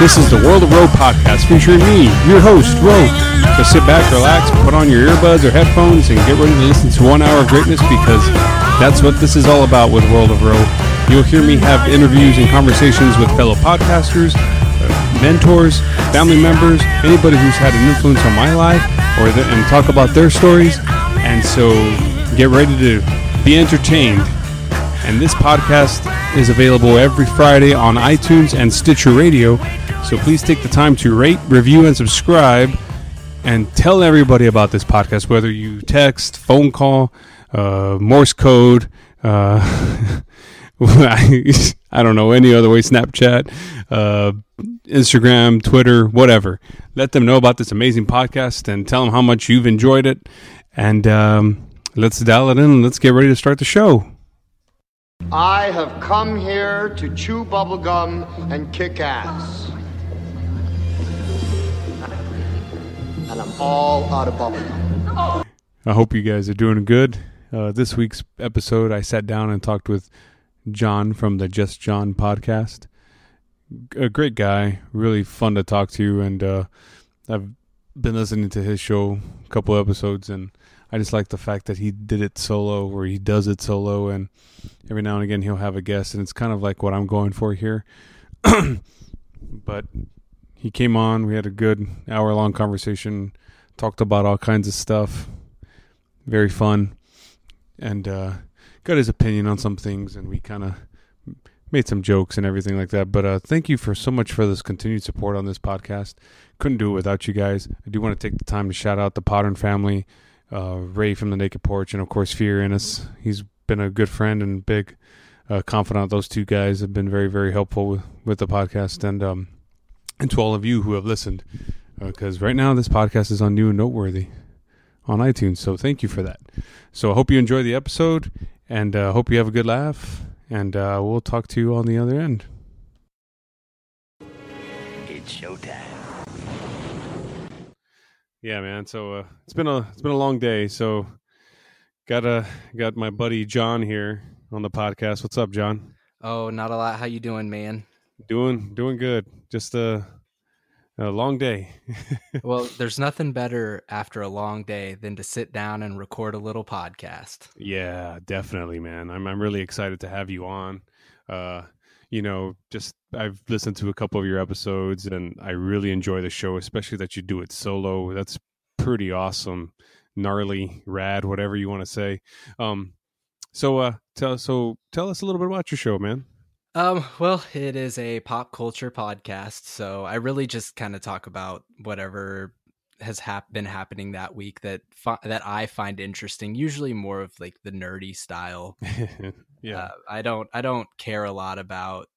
This is the World of Row podcast featuring me, your host, Row. So sit back, relax, put on your earbuds or headphones, and get ready to listen to one hour of greatness because that's what this is all about with World of Row. You'll hear me have interviews and conversations with fellow podcasters, uh, mentors, family members, anybody who's had an influence on my life, or the, and talk about their stories. And so get ready to be entertained. And this podcast is available every Friday on iTunes and Stitcher Radio. So please take the time to rate, review, and subscribe. And tell everybody about this podcast, whether you text, phone call, uh, Morse code, uh, I don't know, any other way, Snapchat, uh, Instagram, Twitter, whatever. Let them know about this amazing podcast and tell them how much you've enjoyed it. And um, let's dial it in and let's get ready to start the show. I have come here to chew bubblegum and kick ass. And I'm all out of bubblegum. I hope you guys are doing good. Uh, this week's episode, I sat down and talked with John from the Just John podcast. A great guy, really fun to talk to, and uh, I've been listening to his show a couple episodes, and I just like the fact that he did it solo, or he does it solo, and every now and again he'll have a guest, and it's kind of like what I'm going for here. but he came on, we had a good hour long conversation, talked about all kinds of stuff, very fun, and uh, got his opinion on some things, and we kind of made some jokes and everything like that. But uh, thank you for so much for this continued support on this podcast. Couldn't do it without you guys. I do want to take the time to shout out the Potter family, uh, Ray from the Naked Porch, and of course Fear Innes. He's been a good friend and big uh, confidant. Those two guys have been very, very helpful with, with the podcast, and um, and to all of you who have listened, because right now this podcast is on new and noteworthy on iTunes. So thank you for that. So I hope you enjoy the episode, and uh, hope you have a good laugh. And uh, we'll talk to you on the other end. It's showtime. Yeah, man. So uh, it's been a it's been a long day. So got a got my buddy John here on the podcast. What's up, John? Oh, not a lot. How you doing, man? Doing doing good. Just a a long day. well, there's nothing better after a long day than to sit down and record a little podcast. Yeah, definitely, man. I'm I'm really excited to have you on. Uh, you know, just I've listened to a couple of your episodes and I really enjoy the show, especially that you do it solo. That's pretty awesome, gnarly, rad, whatever you want to say. Um, so uh, tell so tell us a little bit about your show, man. Um, well, it is a pop culture podcast, so I really just kind of talk about whatever has hap- been happening that week that fi- that I find interesting. Usually more of like the nerdy style. yeah, uh, I don't I don't care a lot about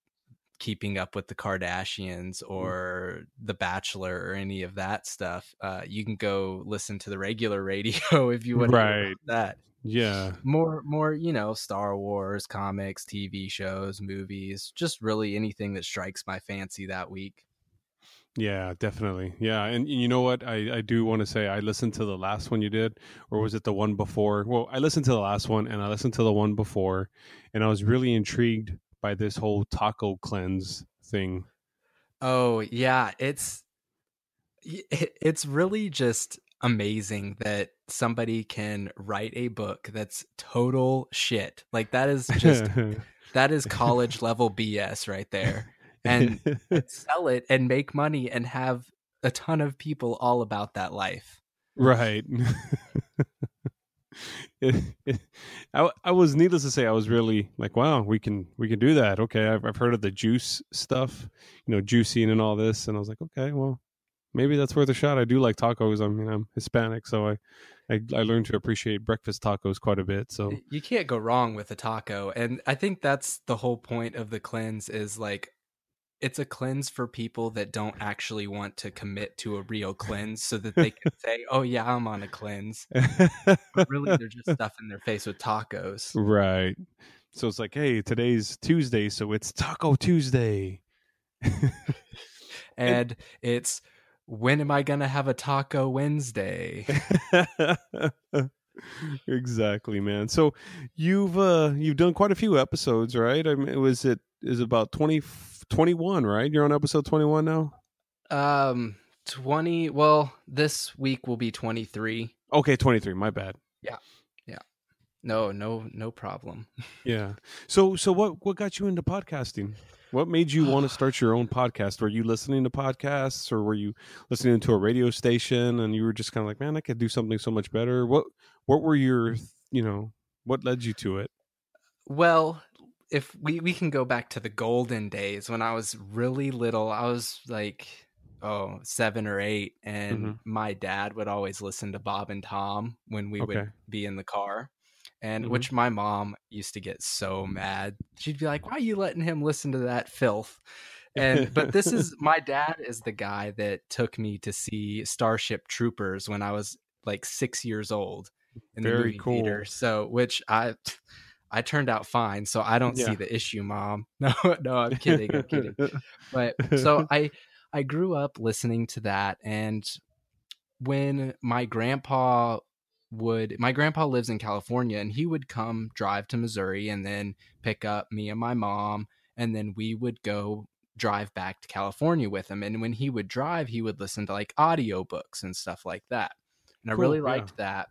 keeping up with the Kardashians or The Bachelor or any of that stuff. Uh, you can go listen to the regular radio if you want right. that. Yeah. More more, you know, Star Wars, comics, TV shows, movies, just really anything that strikes my fancy that week. Yeah, definitely. Yeah, and you know what? I, I do want to say I listened to the last one you did, or was it the one before? Well, I listened to the last one and I listened to the one before, and I was really intrigued by this whole taco cleanse thing. Oh yeah, it's it's really just amazing that somebody can write a book that's total shit. Like that is just that is college level BS right there. And, and sell it and make money and have a ton of people all about that life. Right. I, I was needless to say I was really like wow we can we can do that. Okay I've, I've heard of the juice stuff you know juicing and all this. And I was like okay well maybe that's worth a shot. I do like tacos. I mean I'm Hispanic so I I, I learned to appreciate breakfast tacos quite a bit so you can't go wrong with a taco. And I think that's the whole point of the cleanse is like it's a cleanse for people that don't actually want to commit to a real cleanse so that they can say, oh, yeah, I'm on a cleanse. but really, they're just stuffing their face with tacos. Right. So it's like, hey, today's Tuesday, so it's Taco Tuesday. and it's when am I going to have a Taco Wednesday? exactly, man. So you've uh you've done quite a few episodes, right? I mean, was it is about 20 21, right? You're on episode 21 now. Um, twenty. Well, this week will be twenty three. Okay, 23. My bad. Yeah. Yeah. No, no, no problem. Yeah. So so what what got you into podcasting? What made you want to start your own podcast? Were you listening to podcasts or were you listening to a radio station and you were just kind of like, "Man, I could do something so much better." What what were your, you know, what led you to it? Well, if we we can go back to the golden days when I was really little, I was like oh seven or eight, and Mhm. my dad would always listen to Bob and Tom when we Okay. would be in the car. And Mhm. which my mom used to get so mad. She'd be like, "Why are you letting him listen to that filth?" And but this is my dad is the guy that took me to see Starship Troopers when I was like six years old in the movie cool. theater. So which I I turned out fine. So I don't Yeah. see the issue, mom. No, no, I'm kidding. I'm kidding. But so I I grew up listening to that and when my grandpa would my grandpa lives in California and he would come drive to Missouri and then pick up me and my mom and then we would go drive back to California with him and when he would drive he would listen to like audiobooks and stuff like that. And I Cool, really yeah. liked that.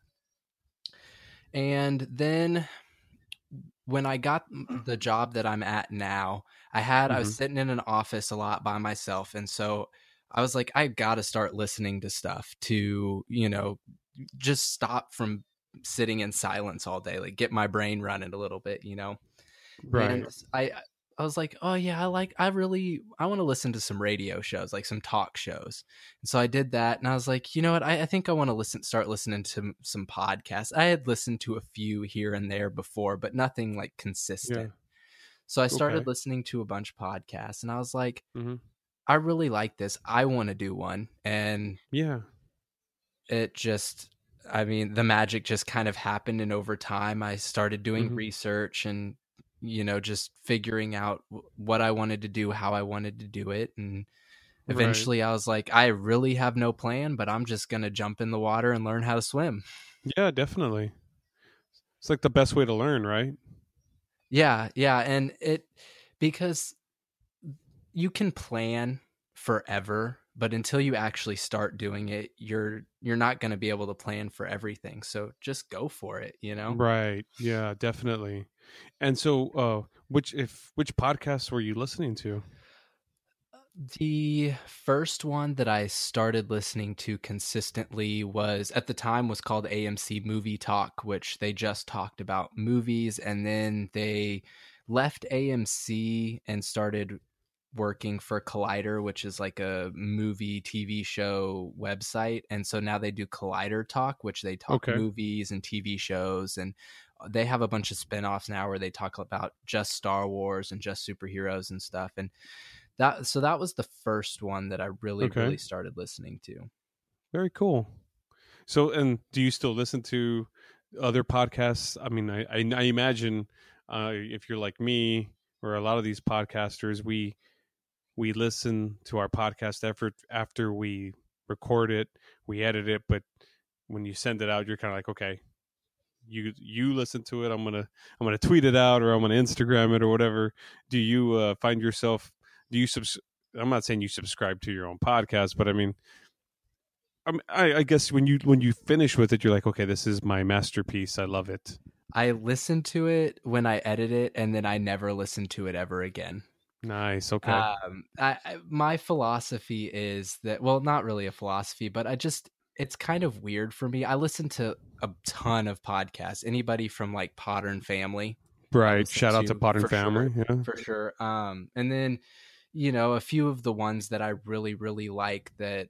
And then when I got the job that I'm at now, I had I was Mhm. sitting in an office a lot by myself and so I was like I got to start listening to stuff to, you know, just stop from sitting in silence all day, like get my brain running a little bit, you know. right. And I I was like, "Oh yeah, I like I really I want to listen to some radio shows, like some talk shows." And so I did that and I was like, "You know what? I, I think I want to listen start listening to some podcasts." I had listened to a few here and there before, but nothing like consistent. So I started Okay. listening to a bunch of podcasts and I was like, Mhm. I really like this. I want to do one. And Yeah. it just i mean the magic just kind of happened and over time i started doing Mhm. research and you know just figuring out what i wanted to do how i wanted to do it and Right. eventually i was like i really have no plan but i'm just going to jump in the water and learn how to swim Yeah, definitely. It's like the best way to learn, right? yeah yeah and it because you can plan forever but until you actually start doing it you're you're not going to be able to plan for everything so just go for it you know Right. Yeah, definitely. And so uh which if which podcasts were you listening to? The first one that I started listening to consistently was at the time was called AMC Movie Talk, which they just talked about movies and then they left AMC and started working for Collider, which is like a movie TV show website. And so now they do Collider Talk, which they talk Okay. movies and TV shows and they have a bunch of spin-offs now where they talk about just Star Wars and just superheroes and stuff. And that so that was the first one that I really Okay. really started listening to. Very cool. So, and do you still listen to other podcasts? I mean, I I, I imagine uh, if you're like me or a lot of these podcasters, we we listen to our podcast effort after we record it, we edit it, but when you send it out, you're kind of like, okay, you you listen to it. I'm gonna I'm gonna tweet it out or I'm gonna Instagram it or whatever. Do you uh, find yourself? Do you subs? I'm not saying you subscribe to your own podcast, but I mean, I, I, I guess when you when you finish with it, you're like, okay, this is my masterpiece. I love it. I listen to it when I edit it, and then I never listen to it ever again. Nice. Okay. Um, I, I, my philosophy is that well, not really a philosophy, but I just it's kind of weird for me. I listen to a ton of podcasts. Anybody from like Potter and Family, right. Shout out to to Pot and Family. Yeah. for sure. Um, and then you know a few of the ones that I really really like that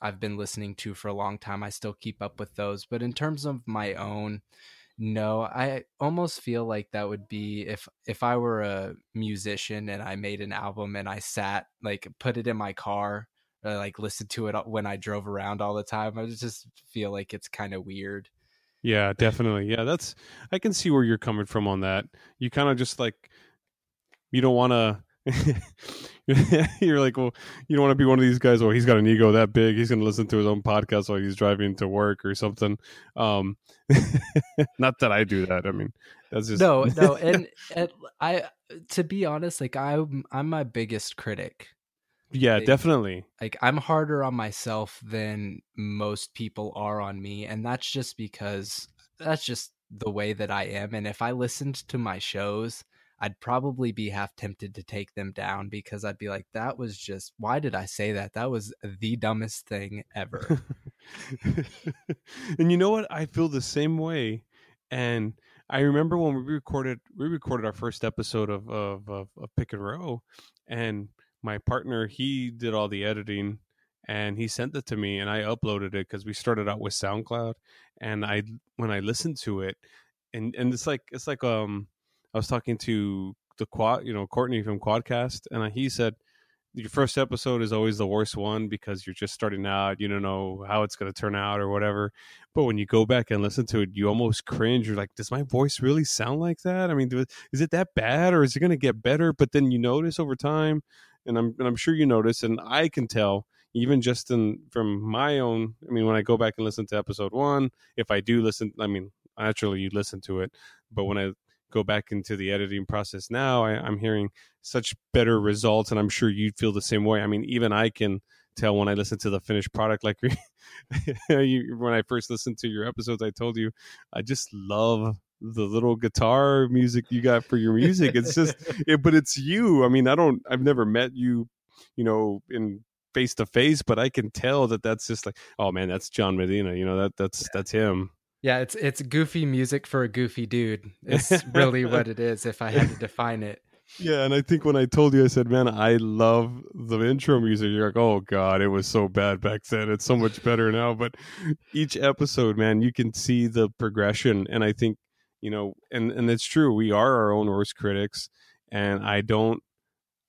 I've been listening to for a long time. I still keep up with those, but in terms of my own, no, I almost feel like that would be if if I were a musician and I made an album and I sat like put it in my car. Or, like listened to it when I drove around all the time. I just feel like it's kind of weird. Yeah, definitely. Yeah, that's I can see where you're coming from on that. You kind of just like you don't want to You're like, well, you don't want to be one of these guys. Well, he's got an ego that big. He's going to listen to his own podcast while he's driving to work or something. Um, not that I do that. I mean, that's just no, no. And, and I, to be honest, like I'm, I'm my biggest critic. Yeah, like, definitely. Like I'm harder on myself than most people are on me, and that's just because that's just the way that I am. And if I listened to my shows I'd probably be half tempted to take them down because I'd be like, that was just, why did I say that? That was the dumbest thing ever. and you know what? I feel the same way. And I remember when we recorded, we recorded our first episode of, of, of, of Pick and Row, and my partner, he did all the editing and he sent it to me and I uploaded it because we started out with SoundCloud. And I, when I listened to it, and, and it's like, it's like, um, I was talking to the quad, you know, Courtney from Quadcast, and he said your first episode is always the worst one because you're just starting out. You don't know how it's going to turn out or whatever. But when you go back and listen to it, you almost cringe. You're like, does my voice really sound like that? I mean, is it that bad or is it going to get better? But then you notice over time, and I'm and I'm sure you notice, and I can tell even just in from my own. I mean, when I go back and listen to episode one, if I do listen, I mean, naturally you listen to it, but when I go back into the editing process now, I, am hearing such better results, and I'm sure you'd feel the same way. I mean, even I can tell when I listen to the finished product. Like you, when I first listened to your episodes, I told you I just love the little guitar music you got for your music. It's just, it, but it's you. I mean, I don't, I've never met you, you know, in face to face, but I can tell that that's just like, oh man, that's John Medina. You know that that's yeah. that's him. Yeah, it's it's goofy music for a goofy dude. It's really what it is if I had to define it. Yeah, and I think when I told you, I said, "Man, I love the intro music." You're like, "Oh God, it was so bad back then. It's so much better now." But each episode, man, you can see the progression, and I think you know, and and it's true. We are our own worst critics, and I don't,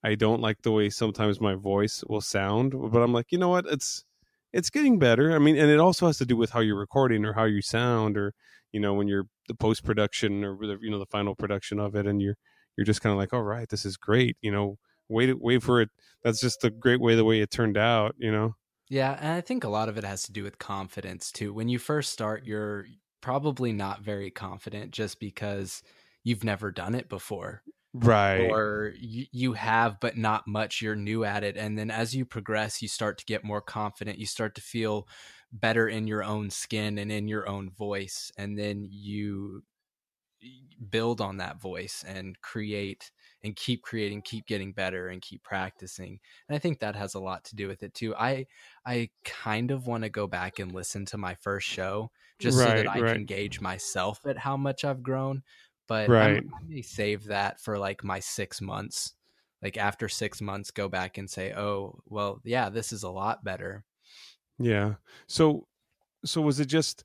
I don't like the way sometimes my voice will sound. But I'm like, you know what? It's it's getting better. I mean, and it also has to do with how you're recording or how you sound, or you know, when you're the post production or the you know the final production of it, and you're you're just kind of like, all right, this is great. You know, wait wait for it. That's just a great way the way it turned out. You know. Yeah, and I think a lot of it has to do with confidence too. When you first start, you're probably not very confident just because you've never done it before right. or you, you have but not much you're new at it. And then as you progress you start to get more confident you start to feel better in your own skin and in your own voice and then you build on that voice and create and keep creating keep getting better and keep practicing. And i think that has a lot to do with it too. I i kind of want to go back and listen to my first show just right, so that i right. can gauge myself at how much i've grown but right. i may save that for like my six months. Like after six months, go back and say, "Oh, well, yeah, this is a lot better." Yeah. So, so was it just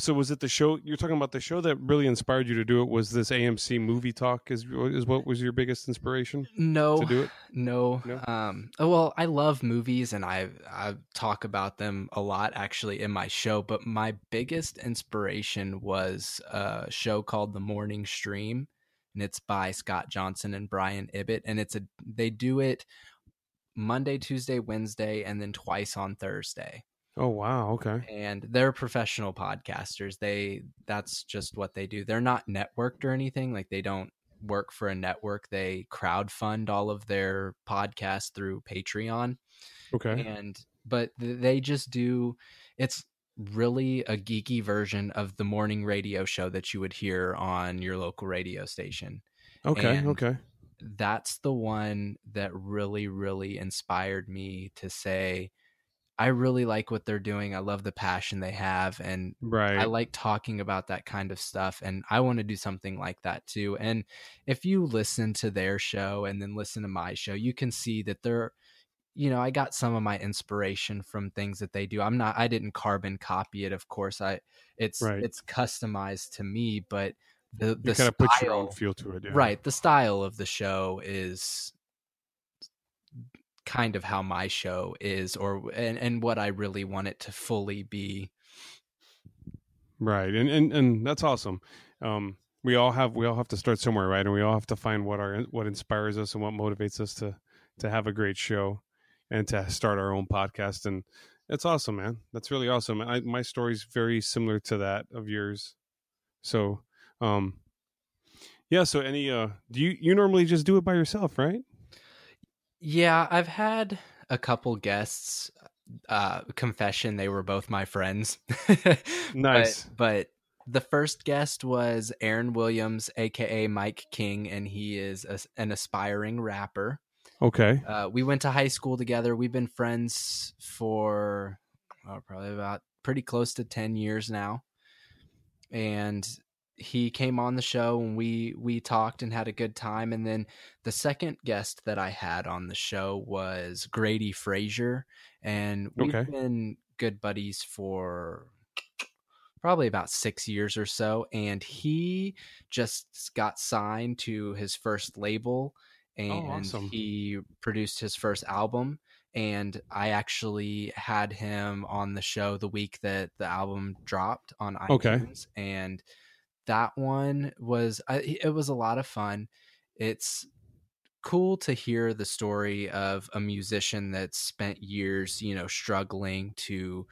so was it the show you're talking about the show that really inspired you to do it was this AMC movie talk is is what was your biggest inspiration no. to do it? No, no? um oh, well I love movies and I I talk about them a lot actually in my show but my biggest inspiration was a show called The Morning Stream and it's by Scott Johnson and Brian Ibbott and it's a they do it Monday Tuesday Wednesday and then twice on Thursday Oh wow, okay. And they're professional podcasters. They that's just what they do. They're not networked or anything. Like they don't work for a network. They crowd fund all of their podcasts through Patreon. Okay. And but they just do it's really a geeky version of the morning radio show that you would hear on your local radio station. Okay, and okay. That's the one that really really inspired me to say I really like what they're doing. I love the passion they have and right. I like talking about that kind of stuff and I want to do something like that too. And if you listen to their show and then listen to my show, you can see that they're you know, I got some of my inspiration from things that they do. I'm not I didn't carbon copy it, of course. I it's right. it's customized to me, but the the you kind of put your own feel to it. Yeah. Right. The style of the show is kind of how my show is or and, and what I really want it to fully be. Right. And and, and that's awesome. Um we all have we all have to start somewhere, right? And we all have to find what our what inspires us and what motivates us to to have a great show and to start our own podcast and it's awesome man that's really awesome I, my story's very similar to that of yours so um yeah so any uh do you you normally just do it by yourself right Yeah, I've had a couple guests uh confession they were both my friends. Nice. But, but the first guest was Aaron Williams aka Mike King and he is a, an aspiring rapper. okay Uh we went to high school together. We've been friends for oh, probably about pretty close to 10 years now. And he came on the show and we we talked and had a good time and then the second guest that I had on the show was Grady Frazier and we've Okay. been good buddies for probably about 6 years or so and he just got signed to his first label oh, and Oh, awesome. he produced his first album and I actually had him on the show the week that the album dropped on Okay. iTunes and that one was I, it was a lot of fun. It's cool to hear the story of a musician that spent years, you know, struggling to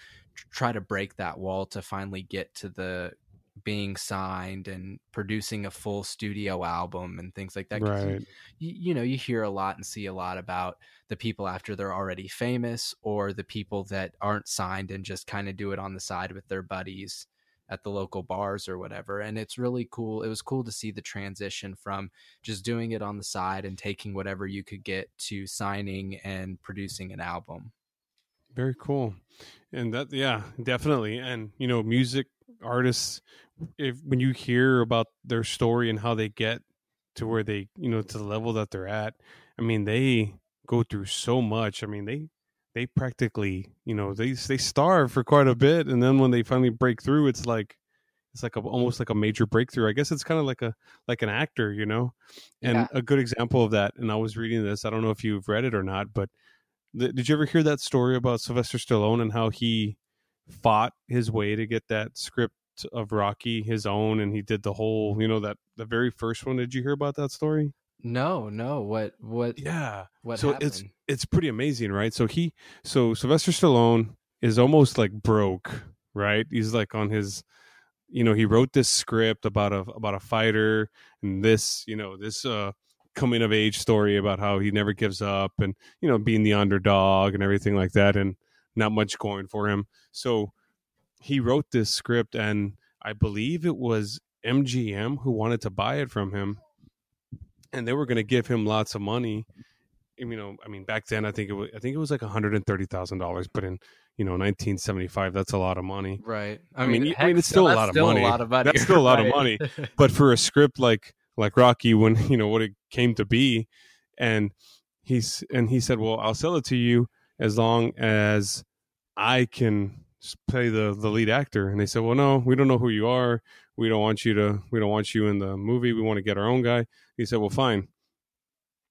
try to break that wall to finally get to the being signed and producing a full studio album and things like that. right you, you know you hear a lot and see a lot about the people after they're already famous or the people that aren't signed and just kind of do it on the side with their buddies at the local bars or whatever and it's really cool it was cool to see the transition from just doing it on the side and taking whatever you could get to signing and producing an album Very cool. And that yeah, definitely. And you know, music artists if when you hear about their story and how they get to where they, you know, to the level that they're at, I mean, they go through so much. I mean, they they practically, you know, they they starve for quite a bit and then when they finally break through, it's like it's like a, almost like a major breakthrough. I guess it's kind of like a like an actor, you know. And Yeah. a good example of that, and I was reading this. I don't know if you've read it or not, but th- did you ever hear that story about Sylvester Stallone and how he fought his way to get that script of Rocky his own, and he did the whole, you know, that the very first one. Did you hear about that story? No no what what Yeah. what so happened it's it's pretty amazing, right? So he so Sylvester Stallone is almost like broke, right? He's like on his you know, he wrote this script about a about a fighter and this, you know, this uh coming of age story about how he never gives up and you know, being the underdog and everything like that and not much going for him. So he wrote this script and I believe it was MGM who wanted to buy it from him and they were going to give him lots of money you know, I mean, back then I think it was I think it was like one hundred and thirty thousand dollars, but in you know nineteen seventy five, that's a lot of money. right I mean, I mean, it's still a lot of money. lot of money That's still a lot of money. But for a script like like Rocky, when you know what it came to be, and he's and he said, "Well, I'll sell it to you as long as I can play the the lead actor." And they said, "Well, no, we don't know who you are. We don't want you to. We don't want you in the movie. We want to get our own guy." He said, "Well, fine.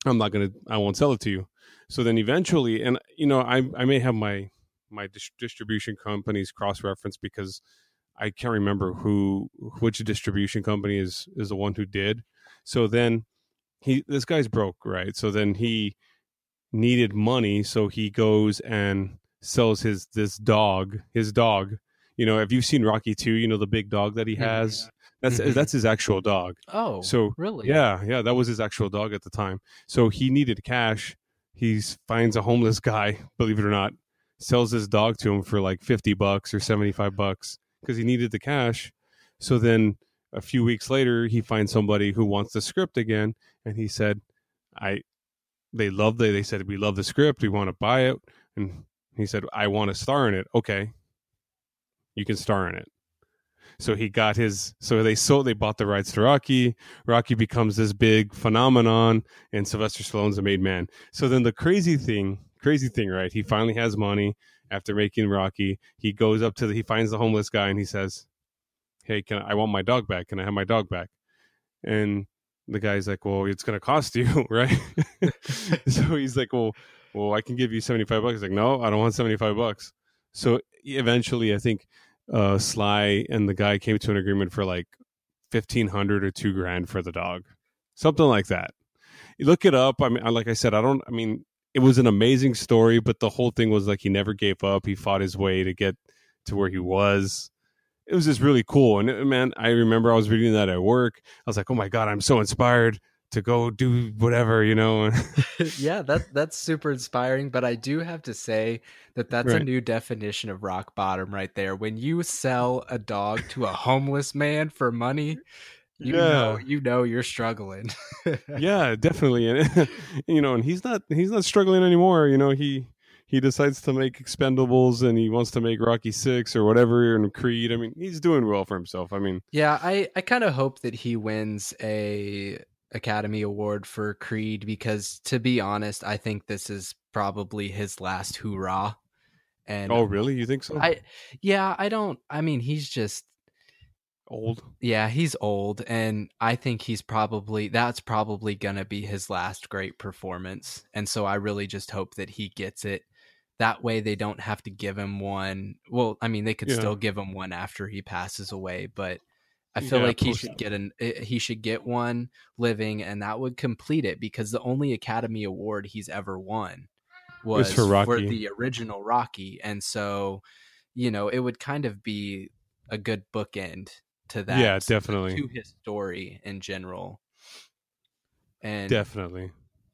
I'm not gonna. I won't sell it to you." So then eventually, and you know, I I may have my my dis- distribution companies cross reference because I can't remember who which distribution company is is the one who did. So then he this guy's broke, right? So then he needed money, so he goes and sells his this dog, his dog. You know, if you've seen Rocky 2, you know the big dog that he has. That's Mhm. that's his actual dog. oh So really yeah, yeah, that was his actual dog at the time. So he needed cash. He finds a homeless guy, believe it or not, sells his dog to him for like 50 bucks or 75 bucks because he needed the cash. So then a few weeks later, he finds somebody who wants the script again. And he said, I, they love the, they said, we love the script. We want to buy it. And he said, I want to star in it. Okay. You can star in it. So he got his. So they sold. They bought the rights to Rocky. Rocky becomes this big phenomenon, and Sylvester Stallone's a made man. So then the crazy thing, crazy thing, right? He finally has money after making Rocky. He goes up to the. He finds the homeless guy, and he says, "Hey, can I, I want my dog back? Can I have my dog back?" And the guy's like, "Well, it's to cost you, right?" so he's like, "Well, well, I can give you seventy five bucks." He's like, "No, I don't want seventy five bucks." So eventually, I think uh, Sly and the guy came to an agreement for like fifteen hundred or two grand for the dog, something like that. You look it up. I mean, like I said, I don't. I mean, it was an amazing story, but the whole thing was like he never gave up. He fought his way to get to where he was. It was just really cool. And man, I remember I was reading that at work. I was like, oh my God, I'm so inspired to go do whatever, you know. yeah, that that's super inspiring. But I do have to say that that's right. a new definition of rock bottom right there. When you sell a dog to a homeless man for money, you yeah. know you know you're struggling. yeah, definitely. And you know, and he's not he's not struggling anymore. You know, he he decides to make Expendables and he wants to make Rocky Six or whatever and Creed. I mean, he's doing well for himself. I mean, yeah, I I kind of hope that he wins a Academy Award for Creed because, to be honest, I think this is probably his last hoorah. And oh, um, really? You think so? I yeah, I don't. I mean, he's just old. Yeah, he's old, and I think he's probably that's probably gonna be his last great performance. And so I really just hope that he gets it. That way, they don't have to give him one. Well, I mean, they could yeah. still give him one after he passes away, but I feel yeah, like he should get an eh, he should get one living, and that would complete it because the only Academy Award he's ever won was for, for, the original Rocky, and so you know it would kind of be a good bookend to that. Yeah, definitely to his story in general. And definitely,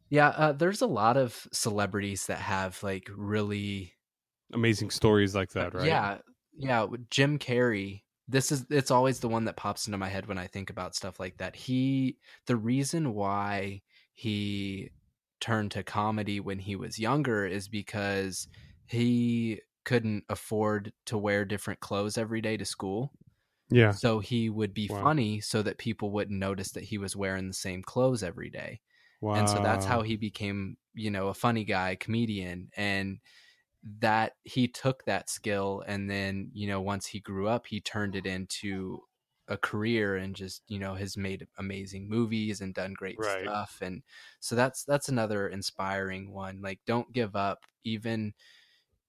yeah, uh, there's a lot of celebrities that have like really amazing stories like that, right? Yeah, yeah. Jim Carrey this is it's always the one that pops into my head when I think about stuff like that. He the reason why he turned to comedy when he was younger is because he couldn't afford to wear different clothes every day to school. Yeah. So he would be wow. funny so that people wouldn't notice that he was wearing the same clothes every day. Wow. And so that's how he became, you know, a funny guy, comedian and that he took that skill and then you know once he grew up he turned it into a career and just you know has made amazing movies and done great right. stuff and so that's that's another inspiring one like don't give up even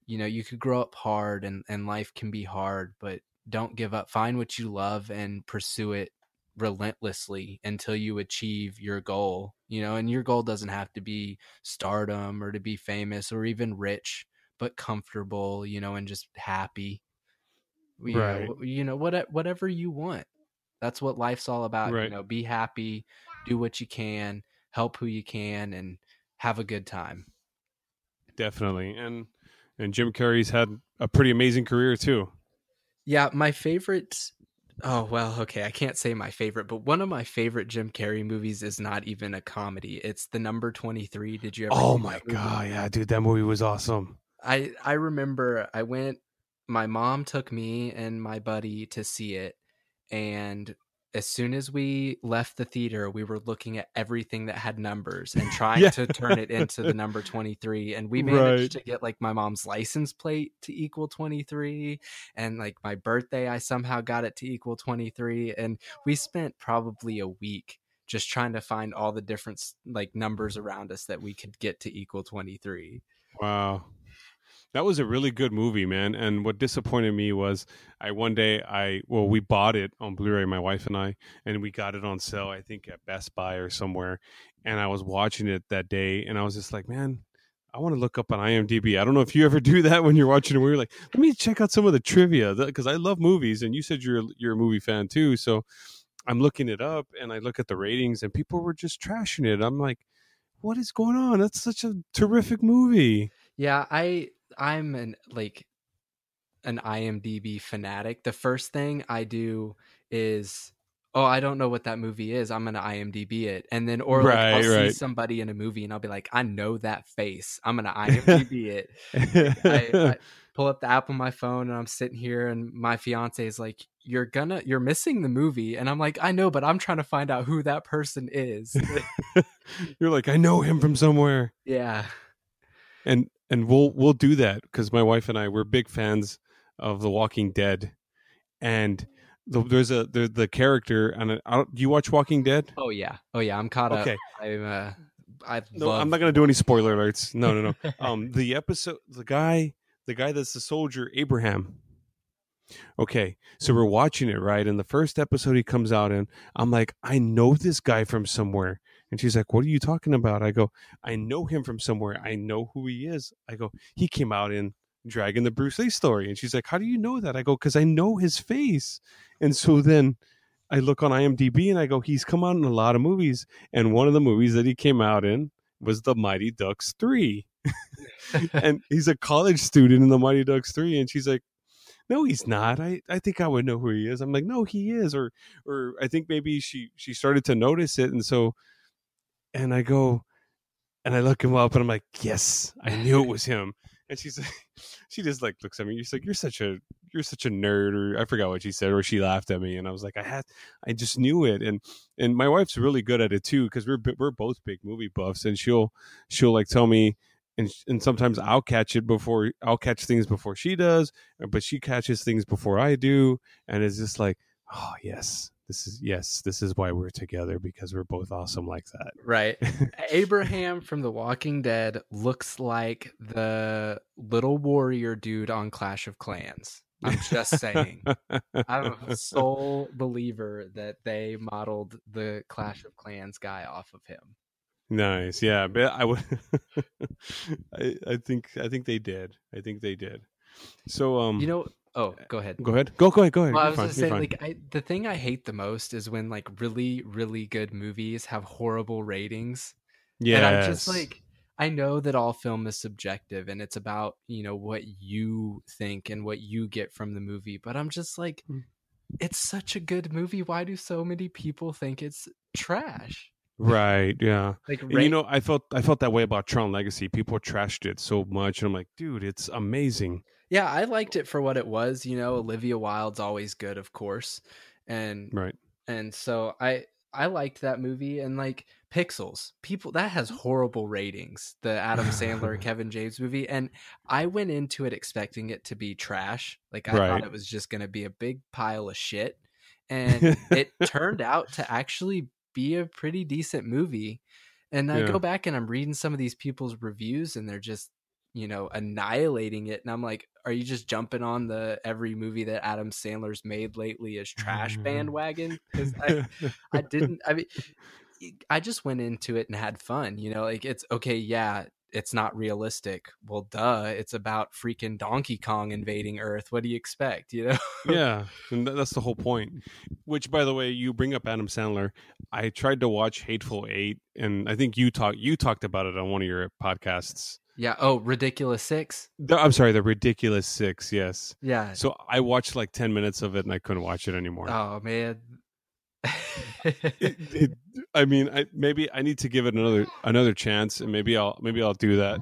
you know you could grow up hard and and life can be hard but don't give up find what you love and pursue it relentlessly until you achieve your goal you know and your goal doesn't have to be stardom or to be famous or even rich but comfortable, you know, and just happy. You right. Know, you know, what, whatever you want. That's what life's all about. Right. You know, be happy, do what you can, help who you can, and have a good time. Definitely. And and Jim Carrey's had a pretty amazing career too. Yeah, my favorite Oh well, okay. I can't say my favorite, but one of my favorite Jim Carrey movies is not even a comedy. It's the number twenty three. Did you ever? Oh my god, yeah, dude, that movie was awesome. I I remember I went my mom took me and my buddy to see it and as soon as we left the theater we were looking at everything that had numbers and trying yeah. to turn it into the number 23 and we managed right. to get like my mom's license plate to equal 23 and like my birthday I somehow got it to equal 23 and we spent probably a week just trying to find all the different like numbers around us that we could get to equal 23 wow that was a really good movie, man. And what disappointed me was I one day I well we bought it on Blu-ray, my wife and I, and we got it on sale I think at Best Buy or somewhere. And I was watching it that day, and I was just like, man, I want to look up on IMDb. I don't know if you ever do that when you're watching a movie. Like, let me check out some of the trivia because I love movies, and you said you're you're a movie fan too. So I'm looking it up, and I look at the ratings, and people were just trashing it. I'm like, what is going on? That's such a terrific movie. Yeah, I I'm an like an IMDb fanatic. The first thing I do is oh, I don't know what that movie is. I'm gonna IMDb it, and then or like right, I'll right. see somebody in a movie and I'll be like, I know that face. I'm gonna IMDb it. I, I, pull up the app on my phone and I'm sitting here, and my fiance is like, "You're gonna, you're missing the movie," and I'm like, "I know, but I'm trying to find out who that person is." you're like, "I know him from somewhere." Yeah. And and we'll we'll do that because my wife and I we're big fans of The Walking Dead, and the, there's a the the character and do you watch Walking Dead? Oh yeah, oh yeah, I'm caught okay. up. I'm uh, I no, I'm not gonna do any spoiler alerts. No, no, no. um, the episode, the guy, the guy that's the soldier, Abraham. Okay, so we're watching it right, and the first episode he comes out in, I'm like, I know this guy from somewhere, And she's like, What are you talking about? I go, I know him from somewhere. I know who he is. I go, He came out in Dragon the Bruce Lee story. And she's like, How do you know that? I go, Because I know his face. And so then I look on IMDb and I go, He's come out in a lot of movies. And one of the movies that he came out in was The Mighty Ducks 3. and he's a college student in The Mighty Ducks 3. And she's like, no he's not i i think i would know who he is i'm like no he is or or i think maybe she she started to notice it and so and i go and i look him up and i'm like yes i knew it was him. And she's like she just like looks at me she's like you're such a you're such a nerd or i forgot what she said or she laughed at me and i was like i had i just knew it. And and my wife's really good at it too because we're we're both big movie buffs and she'll she'll like tell me and and sometimes I'll catch it before I'll catch things before she does, but she catches things before I do, and it's just like, oh yes, this is yes, this is why we're together because we're both awesome like that. Right. Abraham from The Walking Dead looks like the little warrior dude on Clash of Clans. I'm just saying. I'm a sole believer that they modeled the Clash of Clans guy off of him. Nice, yeah, but I would. I, I think I think they did. I think they did. So um, you know. Oh, go ahead. Go ahead. Go go ahead. Go ahead. Well, I was just saying, like, I, the thing I hate the most is when like really really good movies have horrible ratings. Yeah, and I'm just like, I know that all film is subjective and it's about you know what you think and what you get from the movie, but I'm just like, mm. it's such a good movie. Why do so many people think it's trash? Right. Yeah. Like and, you know, I felt I felt that way about Tron Legacy. People trashed it so much, and I'm like, dude, it's amazing. Yeah, I liked it for what it was. You know, Olivia Wilde's always good, of course, and right. And so I I liked that movie, and like Pixels, people that has horrible ratings. The Adam Sandler Kevin James movie, and I went into it expecting it to be trash. Like I right. thought it was just going to be a big pile of shit, and it turned out to actually be a pretty decent movie. And I go back and I'm reading some of these people's reviews and they're just, you know, annihilating it. And I'm like, are you just jumping on the every movie that Adam Sandler's made lately is trash mm-hmm. bandwagon? Because I, I didn't, I mean, I just went into it and had fun. You know, like it's okay, yeah, it's not realistic. Well, duh, it's about freaking Donkey Kong invading Earth. What do you expect, you know? yeah, and that's the whole point. Which by the way, you bring up Adam Sandler. I tried to watch Hateful 8 and I think you talked you talked about it on one of your podcasts. Yeah, oh, Ridiculous 6? The, I'm sorry, the Ridiculous 6, yes. Yeah. So I watched like 10 minutes of it and I couldn't watch it anymore. Oh, man it, it, I mean, I, maybe I need to give it another another chance, and maybe I'll maybe I'll do that.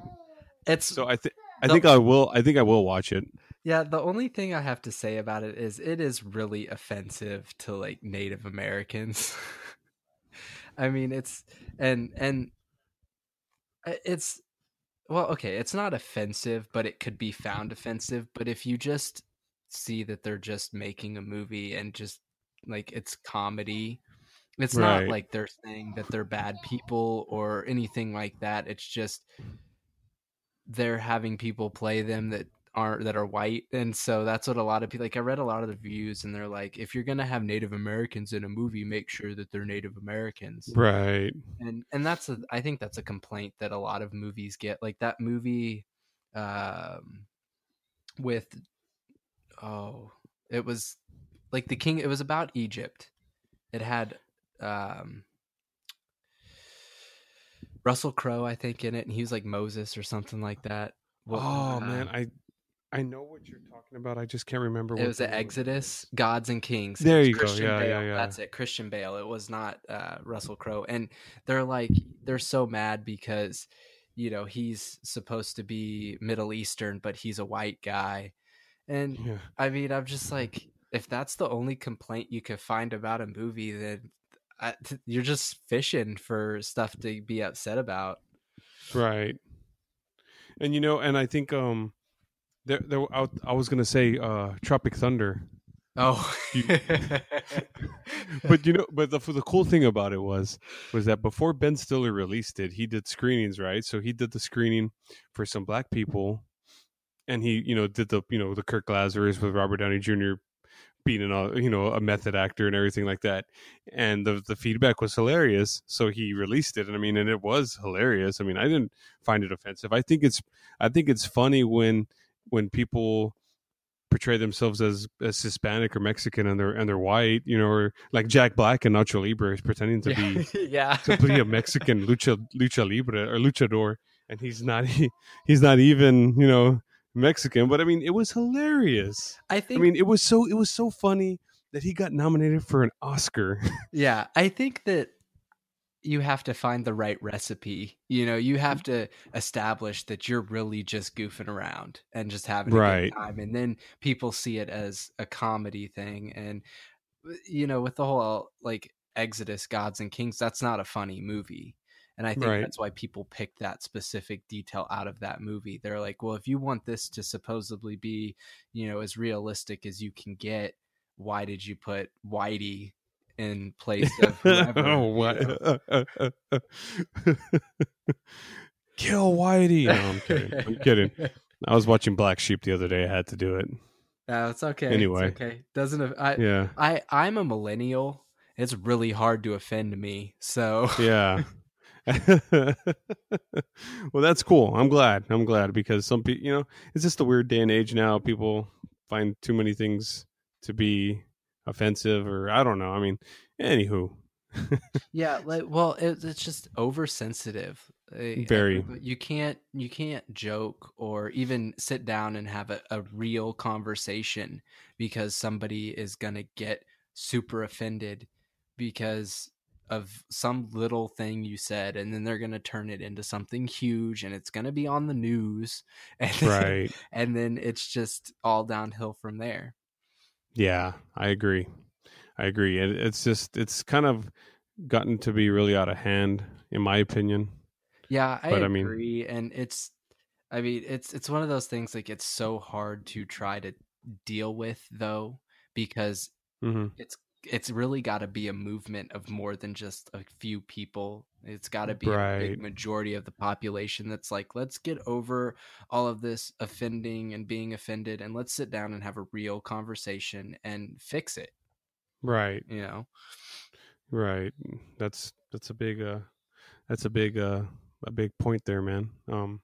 It's so I think I think I will. I think I will watch it. Yeah, the only thing I have to say about it is it is really offensive to like Native Americans. I mean, it's and and uh, it's well, okay, it's not offensive, but it could be found offensive. But if you just see that they're just making a movie and just like it's comedy. It's right. not like they're saying that they're bad people or anything like that. It's just they're having people play them that aren't that are white and so that's what a lot of people like i read a lot of the views and they're like if you're gonna have native americans in a movie make sure that they're native americans. Right. And and that's a i think that's a complaint that a lot of movies get like that movie um with oh it was like the king it was about egypt. It had um russell crowe i think in it and he was like moses or something like that. Well, oh uh, man i i know what you're talking about i just can't remember what it was the exodus gods and kings there you christian go yeah, bale. yeah yeah that's it christian bale it was not uh russell crowe and they're like they're so mad because you know he's supposed to be middle eastern but he's a white guy and yeah. i mean i'm just like if that's the only complaint you could find about a movie, then I, you're just fishing for stuff to be upset about. Right. And you know, and I think um, there, there I, I was gonna say uh, Tropic Thunder. Oh, you, but you know, but the the cool thing about it was was that before Ben Stiller released it, he did screenings, right? So he did the screening for some black people, and he you know did the you know the Kirk Lazarus with Robert Downey Jr being an you know a method actor and everything like that and the the feedback was hilarious so he released it and i mean and it was hilarious i mean i didn't find it offensive i think it's i think it's funny when when people portray themselves as as hispanic or mexican and they're and they're white you know or like jack black and nacho libre is pretending to be yeah to be a mexican lucha lucha libre or luchador and he's not he, he's not even you know Mexican, but I mean, it was hilarious. I think. I mean, it was so it was so funny that he got nominated for an Oscar. yeah, I think that you have to find the right recipe. You know, you have to establish that you're really just goofing around and just having a Right. good time, and then people see it as a comedy thing. And uh, you know, with the whole like Exodus, Gods and Kings, that's not a funny movie. And I think Right. that's why people pick that specific detail out of that movie. They're like, well, if you want this to supposedly be, you know, as realistic as you can get, why did you put Whitey in place of whoever? oh, what? Kill Whitey. No, I'm kidding. I'm kidding. I was watching Black Sheep the other day. I had to do it. No, it's okay. it's Anyway. okay. Doesn't I? Yeah. I I'm a millennial. It's really hard to offend me. So Yeah. well, that's cool. I'm glad. I'm glad because some people, you know, it's just a weird day and age now. People find too many things to be offensive, or I don't know. I mean, anywho, yeah, like well, it, it's just oversensitive. Uh, Very. You can't you can't joke or even sit down and have a, a real conversation because somebody is gonna get super offended because of some little thing you said and then they're going to turn it into something huge and it's going to be on the news and then, right? and then it's just all downhill from there Yeah, I agree. I agree. It, it's just it's kind of gotten to be really out of hand, in my opinion. yeah i But, I mean- agree and it's i mean it's it's one of those things like it's so hard to try to deal with though because hmm it's it's really got to be a movement of more than just a few people. It's got to be a big majority of the population that's like, let's get over all of this offending and being offended, and let's sit down and have a real conversation and fix it. Right. You know? Right. That's that's a big uh that's a big uh a big point there, man. Um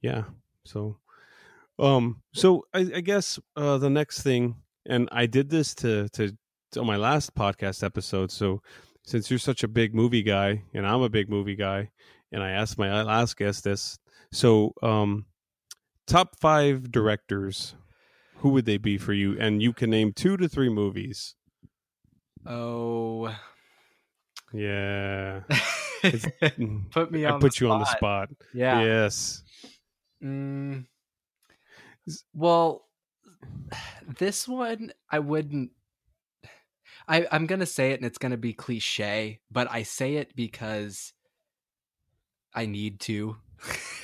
yeah. So um so I, I guess uh the next thing and I did this to to on my last podcast episode. So since you're such a big movie guy and I'm a big movie guy and I asked my last guest this. So um top 5 directors who would they be for you and you can name 2 to 3 movies. Oh, Yeah. put me I on. put the you on the spot. spot. Yeah. Yes. Mm, well, this one I wouldn't. I I'm gonna say it, and it's gonna be cliche, but I say it because I need to.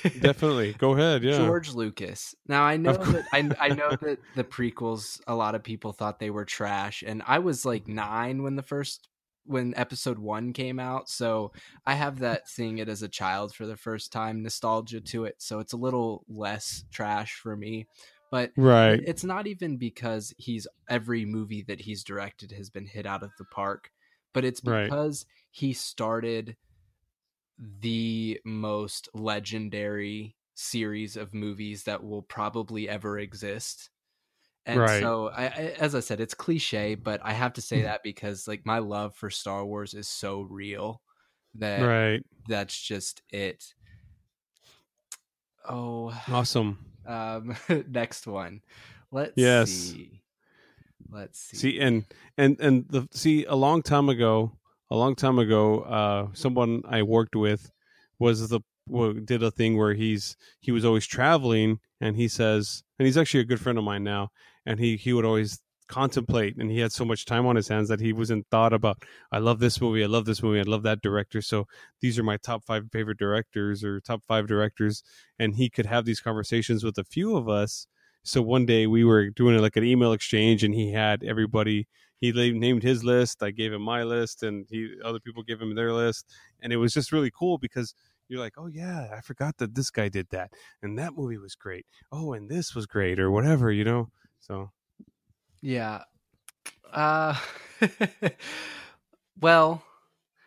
Definitely. Go ahead. Yeah. George Lucas. Now I know that I, I know that the prequels a lot of people thought they were trash and I was like 9 when the first when episode 1 came out so I have that seeing it as a child for the first time nostalgia to it so it's a little less trash for me but Right. it's not even because he's every movie that he's directed has been hit out of the park, but it's Right. because he started the most legendary series of movies that will probably ever exist. And Right. so I, I as I said, it's cliche, but I have to say hmm. that because like my love for Star Wars is so real that Right. that's just it. Oh, Awesome. Um, next one. Let's Yes. see. Let's see. See, and and and the see a long time ago, a long time ago, uh, someone I worked with was the well, did a thing where he's he was always traveling, and he says, and he's actually a good friend of mine now, and he he would always contemplate, and he had so much time on his hands that he wasn't thought about. I love this movie. I love this movie. I love that director. So these are my top five favorite directors or top five directors, and he could have these conversations with a few of us so one day we were doing like an email exchange and he had everybody he named his list i gave him my list and he other people gave him their list and it was just really cool because you're like oh yeah i forgot that this guy did that and that movie was great oh and this was great or whatever you know so yeah. Uh, well,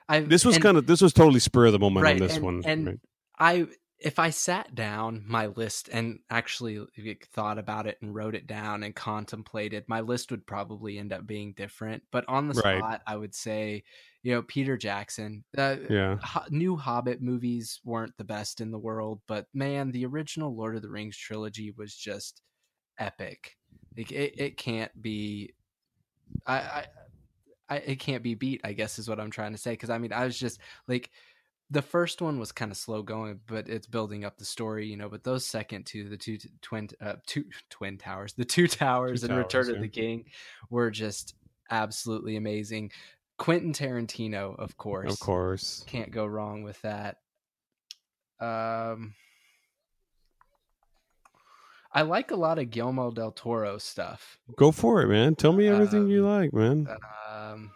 I This was kind of this was totally spur of the moment right, on this and, one. and right? I if I sat down my list and actually thought about it and wrote it down and contemplated, my list would probably end up being different. But on the Right. spot, I would say, you know, Peter Jackson. Uh, Yeah. Ho- new Hobbit movies weren't the best in the world, but man, the original Lord of the Rings trilogy was just epic. Like it, it can't be. I, I, I, it can't be beat. I guess is what I'm trying to say. Because I mean, I was just like, the first one was kind of slow going, but it's building up the story, you know. But those second two, the two twin, uh, two twin towers, the two towers, and Return Towers, of the King, were just absolutely amazing. Quentin Tarantino, of course, Of course. can't go wrong with that. Um, I like a lot of Guillermo del Toro stuff. Go for it, man. Tell me everything you Um, like, man. Um,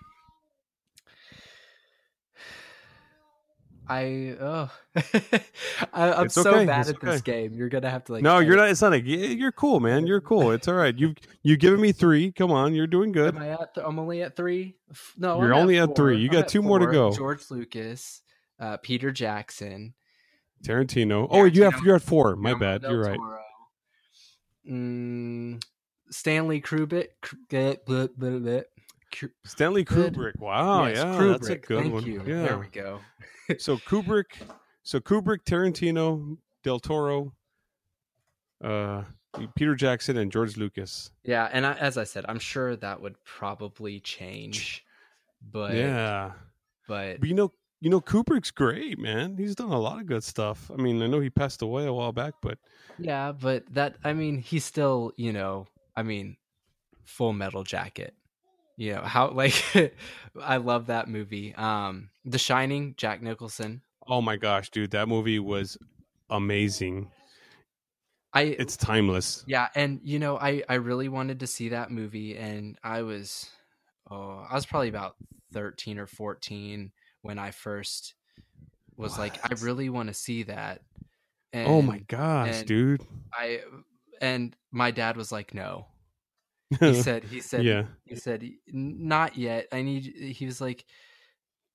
I oh, I, I'm It's so okay, bad it's at this game. You're gonna have to like. no, you're not. It's not a. You're cool, man. You're cool. It's all right. You've you've given me three. Come on, you're doing good. Am I at? Th- I'm only at three. No, You're I'm only at four. three. You I'm got at two more to go. George Lucas, uh, Peter Jackson. Tarantino. Oh, you have you're at four. My Guillermo bad. You're right. Toro. Mm, Stanley Kubrick. Stanley Kubrick. Wow, yes, yeah, Kubrick. that's a good Thank one. you. Yeah. There we go. so Kubrick, so Kubrick, Tarantino, Del Toro, uh, Peter Jackson, and George Lucas. Yeah, and I, as I said, I'm sure that would probably change, but yeah, but but you know, you know, Kubrick's great, man. He's done a lot of good stuff. I mean, I know he passed away a while back, but yeah, but that I mean, he's still you know, I mean, Full Metal Jacket. You know how like I love that movie. Um, The Shining, Jack Nicholson. oh my gosh, dude, that movie was amazing. I It's timeless. Yeah, and you know, I I really wanted to see that movie, and I was, oh, I was probably about thirteen or fourteen when I first was like, I really want to see that. And oh my gosh, dude. I and my dad was like, no. He said, he said, yeah, he said, not yet. I need. He was like,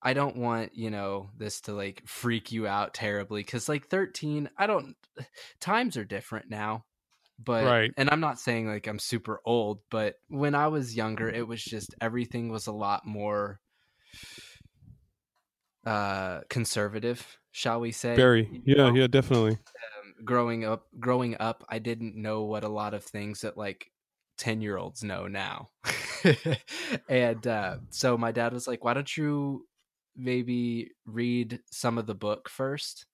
I don't want you know this to like freak you out terribly because like thirteen, I don't. Times are different now, but Right. and I'm not saying like I'm super old, but when I was younger, mm. it was just everything was a lot more uh conservative shall we say very. You Yeah, know, yeah, definitely. um, growing up growing up i didn't know what a lot of things that like 10 year olds know now and uh so my dad was like why don't you maybe read some of the book first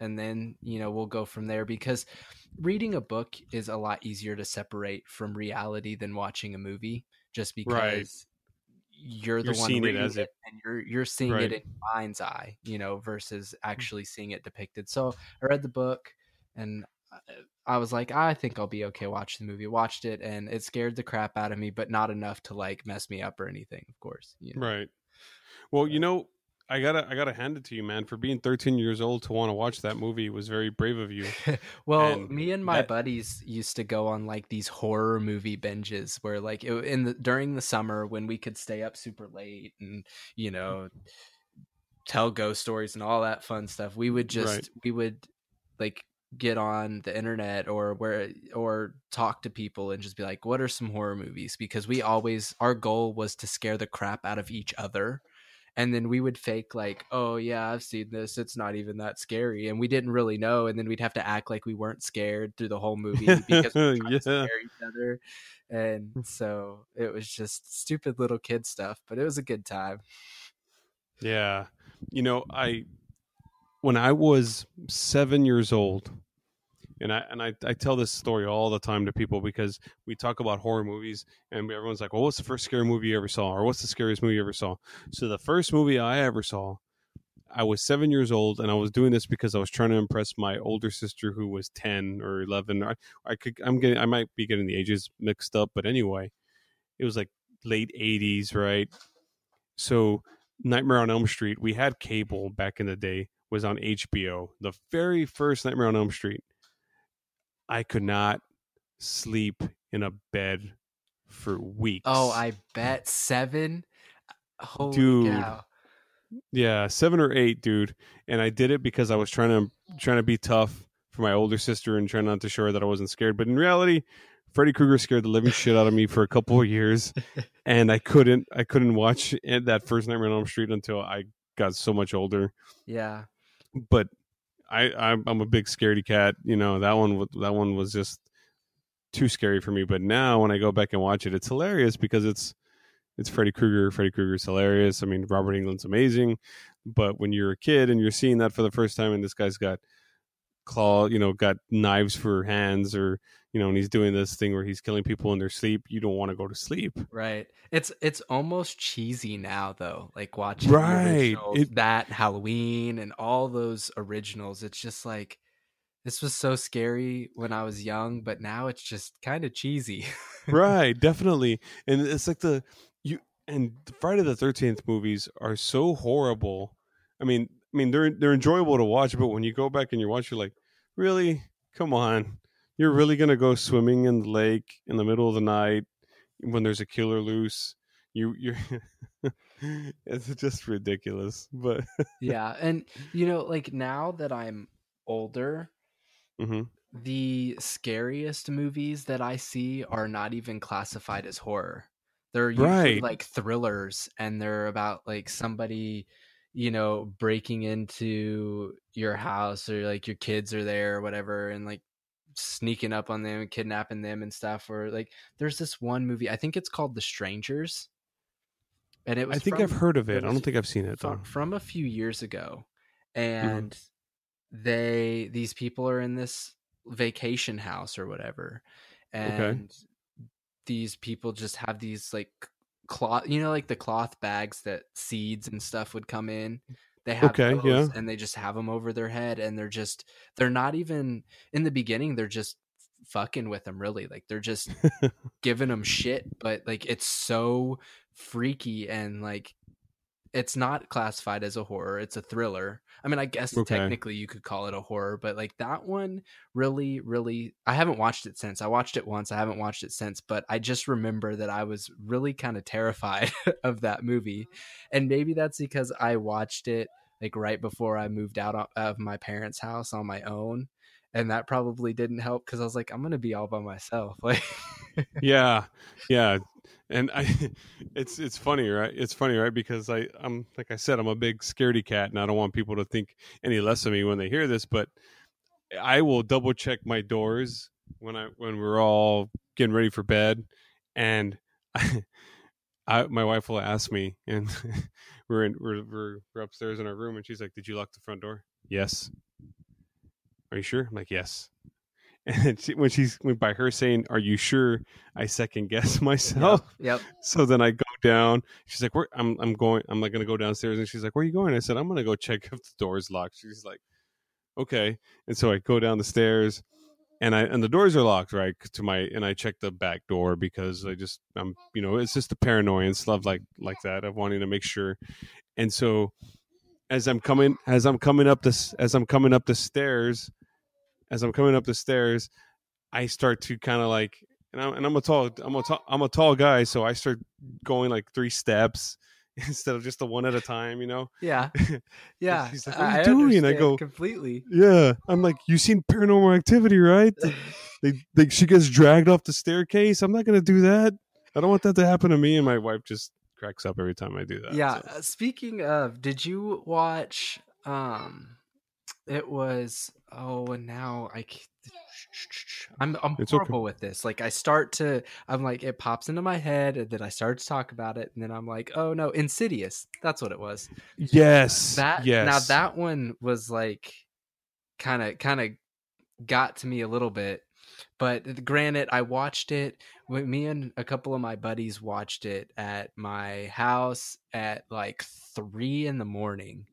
and then you know we'll go from there because reading a book is a lot easier to separate from reality than watching a movie just because Right. You're the You're one reading as it, it- and you're you're seeing Right. it in mind's eye you know versus mm. actually seeing it depicted so i read the book and I- I was like, I think I'll be okay watching the movie. Watched it and it scared the crap out of me, but not enough to like mess me up or anything, of course. You know? Right. Well, you know, I gotta I gotta hand it to you, man. For being 13 years old to want to watch that movie was very brave of you. well, And me and my that- buddies used to go on like these horror movie binges where like it, in the during the summer when we could stay up super late and you know tell ghost stories and all that fun stuff. We would just Right. we would like get on the internet or where or talk to people and just be like what are some horror movies because we always our goal was to scare the crap out of each other and then we would fake like oh yeah i've seen this it's not even that scary and we didn't really know and then we'd have to act like we weren't scared through the whole movie because we were Yeah. to scare each other and mm. so it was just stupid little kid stuff but it was a good time Yeah. You know, I when I was seven years old, and I and I, I tell this story all the time to people because we talk about horror movies and everyone's like, Well, what's the first scary movie you ever saw? Or what's the scariest movie you ever saw? So the first movie I ever saw, I was seven years old and I was doing this because I was trying to impress my older sister who was ten or eleven. I, I could I'm getting I might be getting the ages mixed up, but anyway, it was like late eighties, right? So Nightmare on Elm Street, we had cable back in the day, was on HBO. The very first Nightmare on Elm Street. I could not sleep in a bed for weeks. Oh, I bet seven. Holy Dude. cow. Yeah, seven or eight, dude. And I did it because I was trying to trying to be tough for my older sister and trying not to show her that I wasn't scared. But in reality, Freddy Krueger scared the living shit out of me for a couple of years, and I couldn't I couldn't watch it, that first Nightmare on Elm Street until I got so much older. Yeah. But I I'm, a big scaredy cat. You know that one that one was just too scary for me. But now when I go back and watch it, it's hilarious because it's it's Freddy Krueger. Freddy Krueger's hilarious. I mean, Robert Englund's amazing. But when you're a kid and you're seeing that for the first time, and this guy's got claw, you know, got knives for hands, or you know, and he's doing this thing where he's killing people in their sleep, you don't want to go to sleep. Right. It's it's almost cheesy now though. Like watching the Right. It- that Halloween and all those originals. It's just like this was so scary when I was young, but now it's just kind of cheesy. right, definitely. And it's like the you and Friday the Thirteenth movies are so horrible. I mean, I mean they're they're enjoyable to watch, but when you go back and you watch, you're like, really, come on, you're really gonna go swimming in the lake in the middle of the night when there's a killer loose? You you're it's just ridiculous. But yeah, and you know, like now that I'm older, mhm. the scariest movies that I see are not even classified as horror. They're usually Right. like thrillers and they're about like somebody, you know, breaking into your house or like your kids are there or whatever and like sneaking up on them and kidnapping them and stuff or like there's this one movie, I think it's called The Strangers. And it was I think from- I've heard of it. it I don't think I've seen it though. from, from a few years ago Mm-hmm. and they these people are in this vacation house or whatever and these people just have these like cloth you know like the cloth bags that seeds and stuff would come in they have Okay, those, yeah. and they just have them over their head and they're just they're not even in the beginning they're just fucking with them really like they're just giving them shit but like it's so freaky and like it's not classified as a horror it's a thriller. I mean i guess Okay. technically you could call it a horror but like that one really really i haven't watched it since. I watched it once i haven't watched it since but i just remember that i was really kind of terrified of that movie. And maybe that's because i watched it like right before i moved out of my parents house on my own and that probably didn't help because i was like i'm gonna be all by myself. Like yeah yeah and i it's it's funny right? It's funny right? Because i i'm like i said i'm a big scaredy cat and i don't want people to think any less of me when they hear this but i will double check my doors when i when we're all getting ready for bed and i, I my wife will ask me and we're in we're, we're we're upstairs in our room and she's like did you lock the front door? Yes. Are you sure? I'm like yes and she, when she's when by her saying are you sure i second guess myself? Yep so then i go down. She's like where i'm i'm going i'm like gonna go downstairs. And she's like where are you going? I said i'm gonna go check if the door's locked. She's like okay. And so i go down the stairs and i and the doors are locked right to my and i check the back door because i just i'm you know it's just the paranoia love like like that of wanting to make sure. And so as i'm coming as i'm coming up this as i'm coming up the stairs as i'm coming up the stairs i start to kind of like and I'm, and I'm a tall I'm a tall I'm a tall guy, so I start going like three steps instead of just the one at a time, you know. Yeah. Yeah. She's like, "What are you I doing?" I go- completely. Yeah, I'm like, you seen Paranormal Activity, right? they, they she gets dragged off the staircase. I'm not gonna do that. I don't want that to happen to me. And my wife just cracks up every time I do that. yeah. so. uh, Speaking of, did you watch um it was oh and now I I'm I'm It's okay. horrible with this. Like I start to I'm like it pops into my head and then I start to talk about it and then I'm like, "Oh no, Insidious." That's what it was. Yes. That yes. now that one was like kind of kind of got to me a little bit. But granted, I watched it. When me and a couple of my buddies watched it at my house at like three in the morning,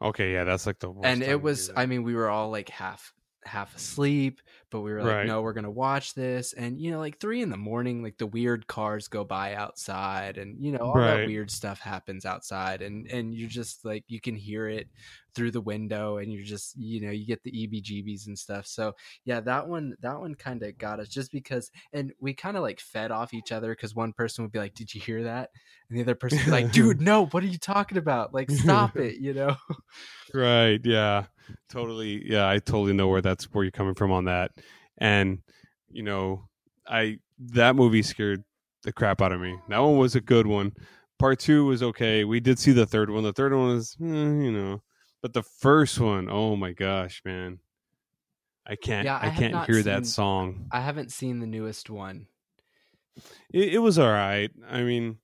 Okay, yeah, that's like the worst and it was. I mean, we were all like half half asleep, but we were like, Right. no, we're gonna watch this. And you know, like three in the morning, like the weird cars go by outside, and you know, all Right. that weird stuff happens outside, and and you're just like you can hear it through the window, and you're just you know you get the EBGBs and stuff. So yeah, that one that one kind of got us just because, and we kind of like fed off each other because one person would be like, "Did you hear that?" And the other person would be like, "Dude, no, what are you talking about? Like, stop it," you know. Right. Yeah. Totally. Yeah. I totally know where that's where you're coming from on that. And, you know, I, that movie scared the crap out of me. That one was a good one. Part two was okay. We did see the third one. The third one was, eh, you know, but the first one, oh my gosh, man. I can't, Yeah, I I, can't hear seen- that song. I haven't seen the newest one. It, it was all right. I mean,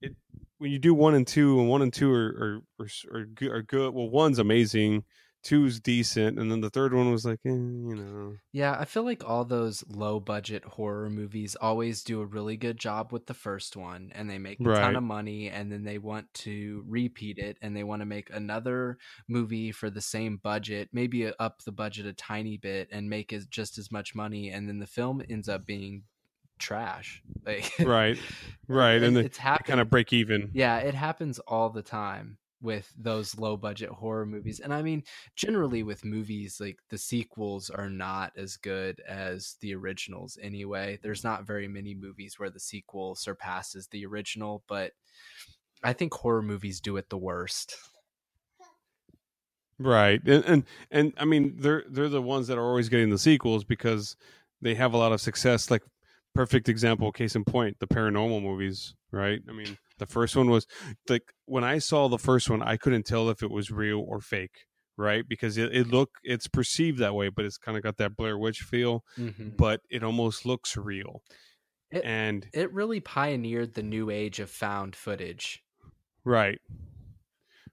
it when you do one and two, and one and two are are are, are, are good. Well, one's amazing, two's decent, and then the third one was like, eh, you know, Yeah, I feel like all those low budget horror movies always do a really good job with the first one and they make a ton of money and then they want to repeat it and they want to make another movie for the same budget, maybe up the budget a tiny bit and make it just as much money and then the film ends up being trash. Like right, right, and they it's happened kind of break even. yeah, it happens all the time with those low budget horror movies. And I mean, generally with movies, like the sequels are not as good as the originals anyway. There's not very many movies where the sequel surpasses the original, but I think horror movies do it the worst. Right, and, and and I mean they're they're the ones that are always getting the sequels because they have a lot of success. Like perfect example, case in point, the paranormal movies. Right, I mean the first one was like when I saw the first one, I couldn't tell if it was real or fake. Right, because it, it look it's perceived that way, but it's kind of got that Blair Witch feel, Mhm. but it almost looks real. It- and It really pioneered the new age of found footage. Right.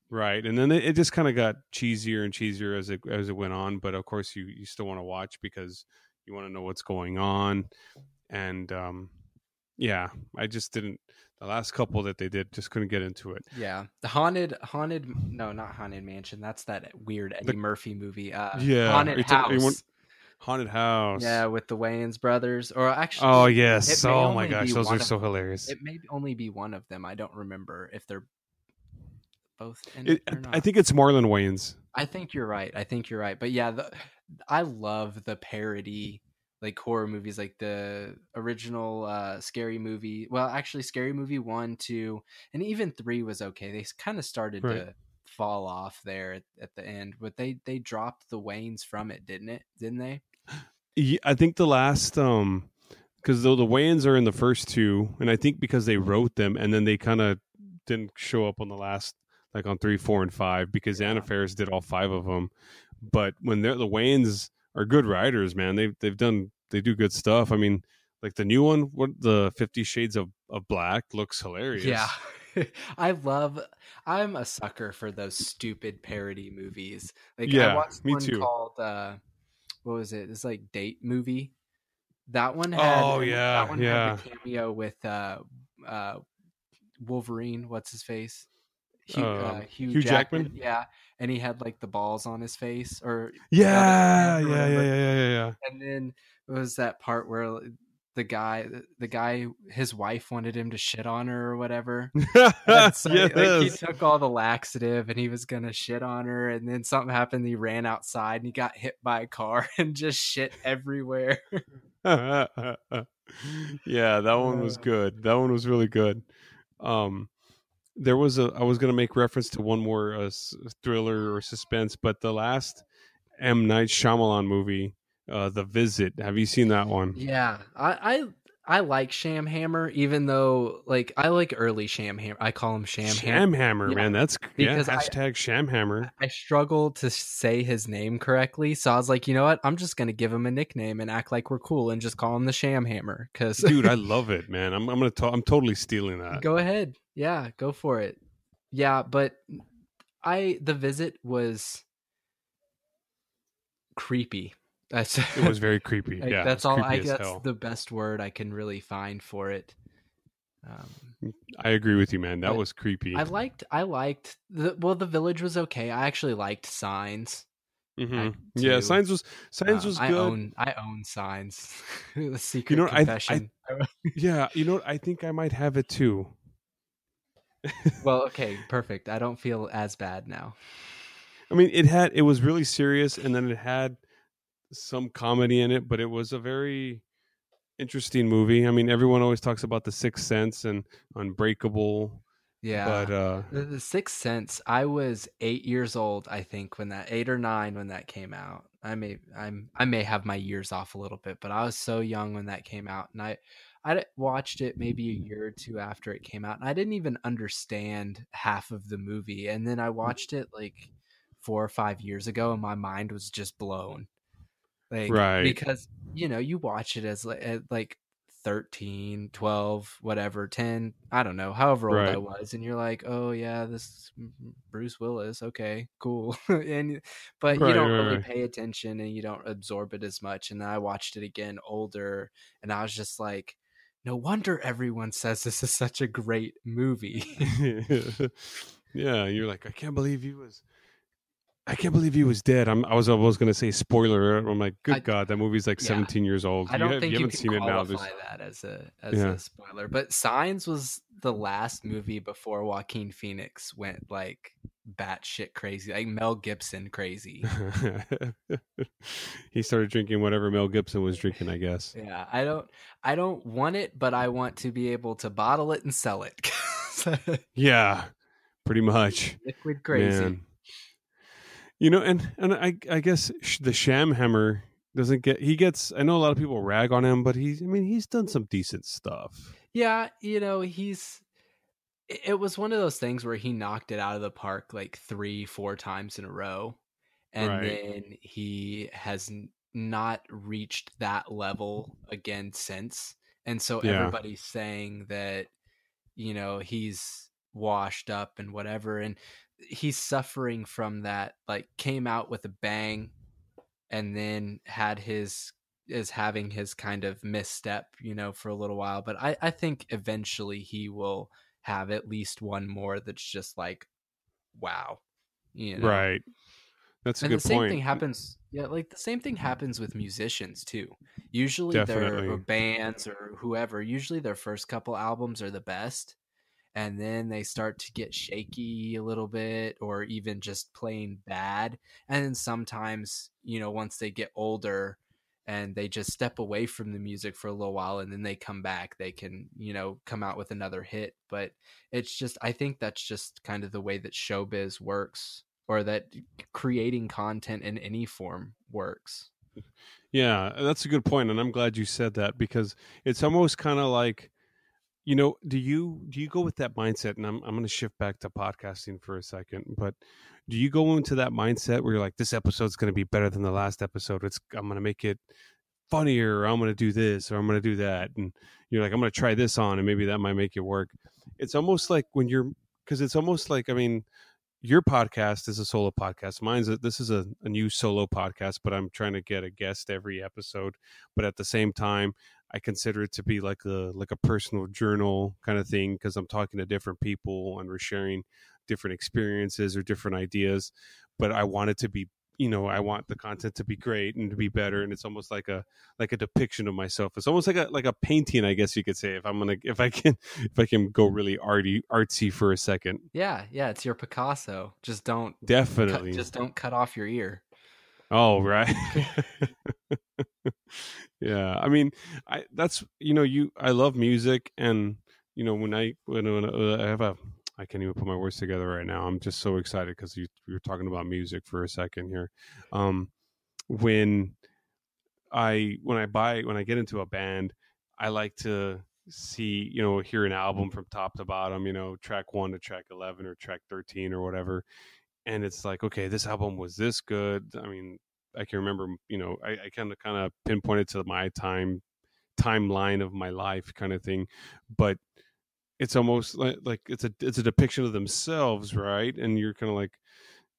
Right. And then it, it just kind of got cheesier and cheesier as it as it went on, but of course you you still want to watch because you want to know what's going on. And um yeah, I just didn't the last couple that they did just couldn't get into it. Yeah, the haunted, haunted. No, not haunted mansion. That's that weird Eddie The- Murphy movie. Uh, Yeah, haunted house. Haunted House. Yeah, with the Wayans brothers, or actually, Oh yes. Oh my gosh, those are so them. hilarious. It may only be one of them. I don't remember if they're both It, it, or not. I think it's Marlon Wayans. I think you're right. I think you're right. But yeah, the, I love the parody like horror movies, like the original uh, scary movie. Well, actually, scary movie one, two, and even three was okay. They kind of started Right. to fall off there at, at the end, but they they dropped the Wayans from it, didn't it? Didn't they? Yeah, I think the last um because though the Wayans are in the first two, and I think because they wrote them and then they kind of didn't show up on the last like on three, four, and five because Yeah. Anna Faris did all five of them. But when they're the Wayans are good writers, man, they've they've done they do good stuff. I mean, like the new one, what the Fifty Shades of of Black looks hilarious. Yeah. I love I'm a sucker for those stupid parody movies. Like yeah, I watched me one too. called uh what was it? It's like date movie. That one had Oh, yeah, that one yeah. had a cameo with uh uh Wolverine, what's his face? Hugh, uh, Um, Hugh, Hugh Jackman. Jackman? Yeah. And he had like the balls on his face or yeah, or yeah, yeah, yeah, yeah, yeah. and then it was that part where the guy the guy his wife wanted him to shit on her or whatever so, like, he took all the laxative and he was gonna shit on her and then something happened he ran outside and he got hit by a car and just shit everywhere yeah, that one was good. That one was really good. Um, there was a. I was going to make reference to one more uh, thriller or suspense, but the last M Night Shyamalan movie, uh, The Visit. Have you seen that one? yeah I, I like sham hammer even though like i like early sham hammer i call him sham, hammer Hammer, Yeah, man. That's yeah. because I- Hashtag Sham Hammer. I struggle to say his name correctly, so I was like, you know what? I'm just gonna give him a nickname and act like we're cool and just call him the Sham Hammer. Because Dude, I love it, man. I'm. I'm gonna. To- I'm totally stealing that. go ahead, yeah, go for it. Yeah, but I the visit was creepy. That's It was very creepy. like, yeah, that's all. I that's hell. the best word I can really find for it. Um, I agree with you, man. That was creepy. I liked I liked the well the village was okay. I actually liked Signs. Mm-hmm. Yeah. Signs was Signs Um, was I good. own I own Signs. the secret know what, I- I- Yeah, you know what? I think I might have it too. well, okay, perfect. I don't feel as bad now. I mean, it had it was really serious, and then it had some comedy in it, but it was a very interesting movie. I mean, everyone always talks about The Sixth Sense and Unbreakable, Yeah. but uh, The, the Sixth Sense. I was eight years old, I think, when that eight or nine when that came out. I may I'm I may have my years off a little bit, but I was so young when that came out, and I I watched it maybe a year or two after it came out, and I didn't even understand half of the movie, and then I watched it like four or five years ago, and my mind was just blown. Like, Right. because you know you watch it as like, at like 13 12 whatever 10 i don't know however old i was and you're like oh yeah this bruce willis okay cool and but Right, you don't right, really right. pay attention and you don't absorb it as much and then i watched it again older and i was just like no wonder everyone says this is such a great movie yeah, you're like, I can't believe he was. I can't believe he was dead. I'm, I was almost going to say spoiler. I'm like, good I- God, that movie's like yeah. 17 years old. I don't you, think you you, haven't can seen it now. There's, that as a as Yeah. a spoiler. But Signs was the last movie before Joaquin Phoenix went like batshit crazy, like Mel Gibson crazy. he started drinking whatever Mel Gibson was drinking, I guess. yeah, I don't I don't want it, but I want to be able to bottle it and sell it. Yeah, pretty much. Liquid crazy. Man. You know, and and I I guess the Sham Hammer doesn't get. He gets. I know a lot of people rag on him, but he's. I mean, he's done some decent stuff. Yeah, you know, he's it was one of those things where he knocked it out of the park like 3 4 times in a row and Right. then he has not reached that level again since. And so Yeah. everybody's saying that you know, he's washed up and whatever and he's suffering from that like came out with a bang and then had his is having his kind of misstep, you know, for a little while. But I, I think eventually he will have at least one more that's just like, wow, you know. Right. That's a And good the same point. thing happens. Yeah, like the same thing happens with musicians too. Usually, their Definitely. or bands or whoever. Usually, their first couple albums are the best, and then they start to get shaky a little bit, or even just plain bad. And then sometimes, you know, once they get older and they just step away from the music for a little while, and then they come back, they can, you know, come out with another hit. But it's just, I think that's just kind of the way that showbiz works or that creating content in any form works. Yeah, that's a good point, and I'm glad you said that because it's almost kind of like, you know, do you do you go with that mindset? And I'm I'm going to shift back to podcasting for a second, but do you go into that mindset where you're like, this episode's going to be better than the last episode? It's I'm going to make it funnier, I'm going to do this, or I'm going to do that, and you're like, I'm going to try this on, and maybe that might make it work. It's almost like when you're because it's almost like I mean, your podcast is a solo podcast. Mine's a, this is a, a new solo podcast, but I'm trying to get a guest every episode. But at the same time, I consider it to be like a like a personal journal kind of thing because I'm talking to different people and we're sharing different experiences or different ideas. But I want it to be, you know, I want the content to be great and to be better. And it's almost like a like a depiction of myself. It's almost like a like a painting, I guess you could say. If I'm gonna if I can if I can go really arty artsy for a second, Yeah, yeah, it's your Picasso. Just don't cut, definitely. just don't cut off your ear. Oh, right. yeah. I mean, I that's you know, you I love music and you know, when I when, when uh, I have a I can't even put my words together right now. I'm just so excited cuz you were talking about music for a second here. Um when I when I buy when I get into a band, I like to see, you know, hear an album from top to bottom, you know, track 1 to track 11 or track 13 or whatever and it's like okay this album was this good i mean i can remember you know i, I kind of kind of pinpointed to my time timeline of my life kind of thing but it's almost like, like it's a it's a depiction of themselves right? And you're kind of like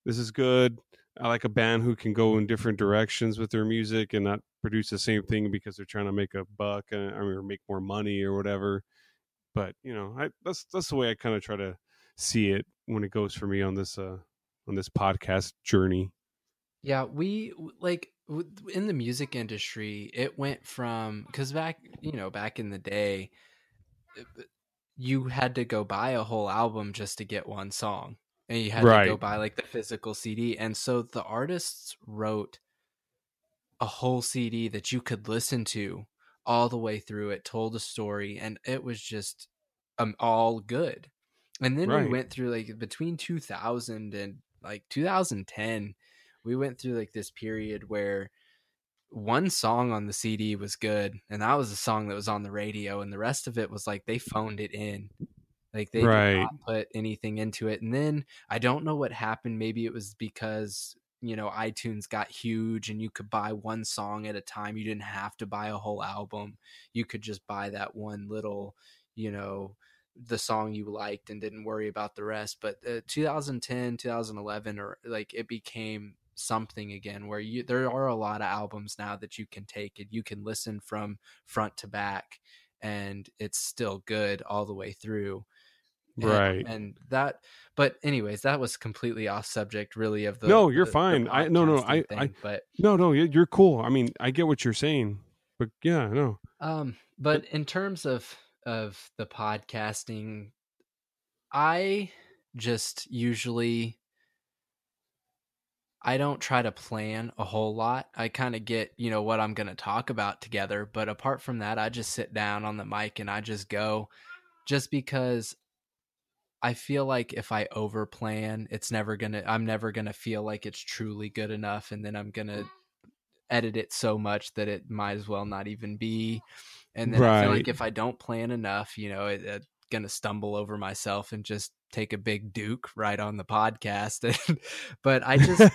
this is good. I like a band who can go in different directions with their music and not produce the same thing because they're trying to make a buck and, mean, or make more money or whatever. But you know I, that's that's the way i kind of try to see it when it goes for me on this uh on this podcast journey. Yeah, we like in the music industry, it went from because back, you know, back in the day, uh, you had to go buy a whole album just to get one song, and you had right. to go buy like the physical CD. And so the artists wrote a whole CD that you could listen to all the way through. It told a story, and it was just um all good. And then right. we went through like between 2000 and like 2010 we went through like this period where one song on the CD was good, and that was a song that was on the radio, and the rest of it was like they phoned it in. Like they right. did not put anything into it. And then I don't know what happened. Maybe it was because, you know, iTunes got huge and you could buy one song at a time. You didn't have to buy a whole album. You could just buy that one little, you know, the song you liked and didn't worry about the rest. But uh, 2010, 2011, or like it became something again where you there are a lot of albums now that you can take and you can listen from front to back and it's still good all the way through and, right. and that but anyways that was completely off subject really of the no you're the, fine. The i no no i thing, i but no no you're cool. I mean i get what you're saying but yeah no um but in terms of of the podcasting i just usually I don't try to plan a whole lot. I kind of get, you know, what I'm going to talk about together. But apart from that, I just sit down on the mic and I just go just because I feel like if I over plan, it's never going to, I'm never going to feel like it's truly good enough. And then I'm going to edit it so much that it might as well not even be. And then right. I feel like if I don't plan enough, you know, it, it going to stumble over myself and just take a big duke right on the podcast but i just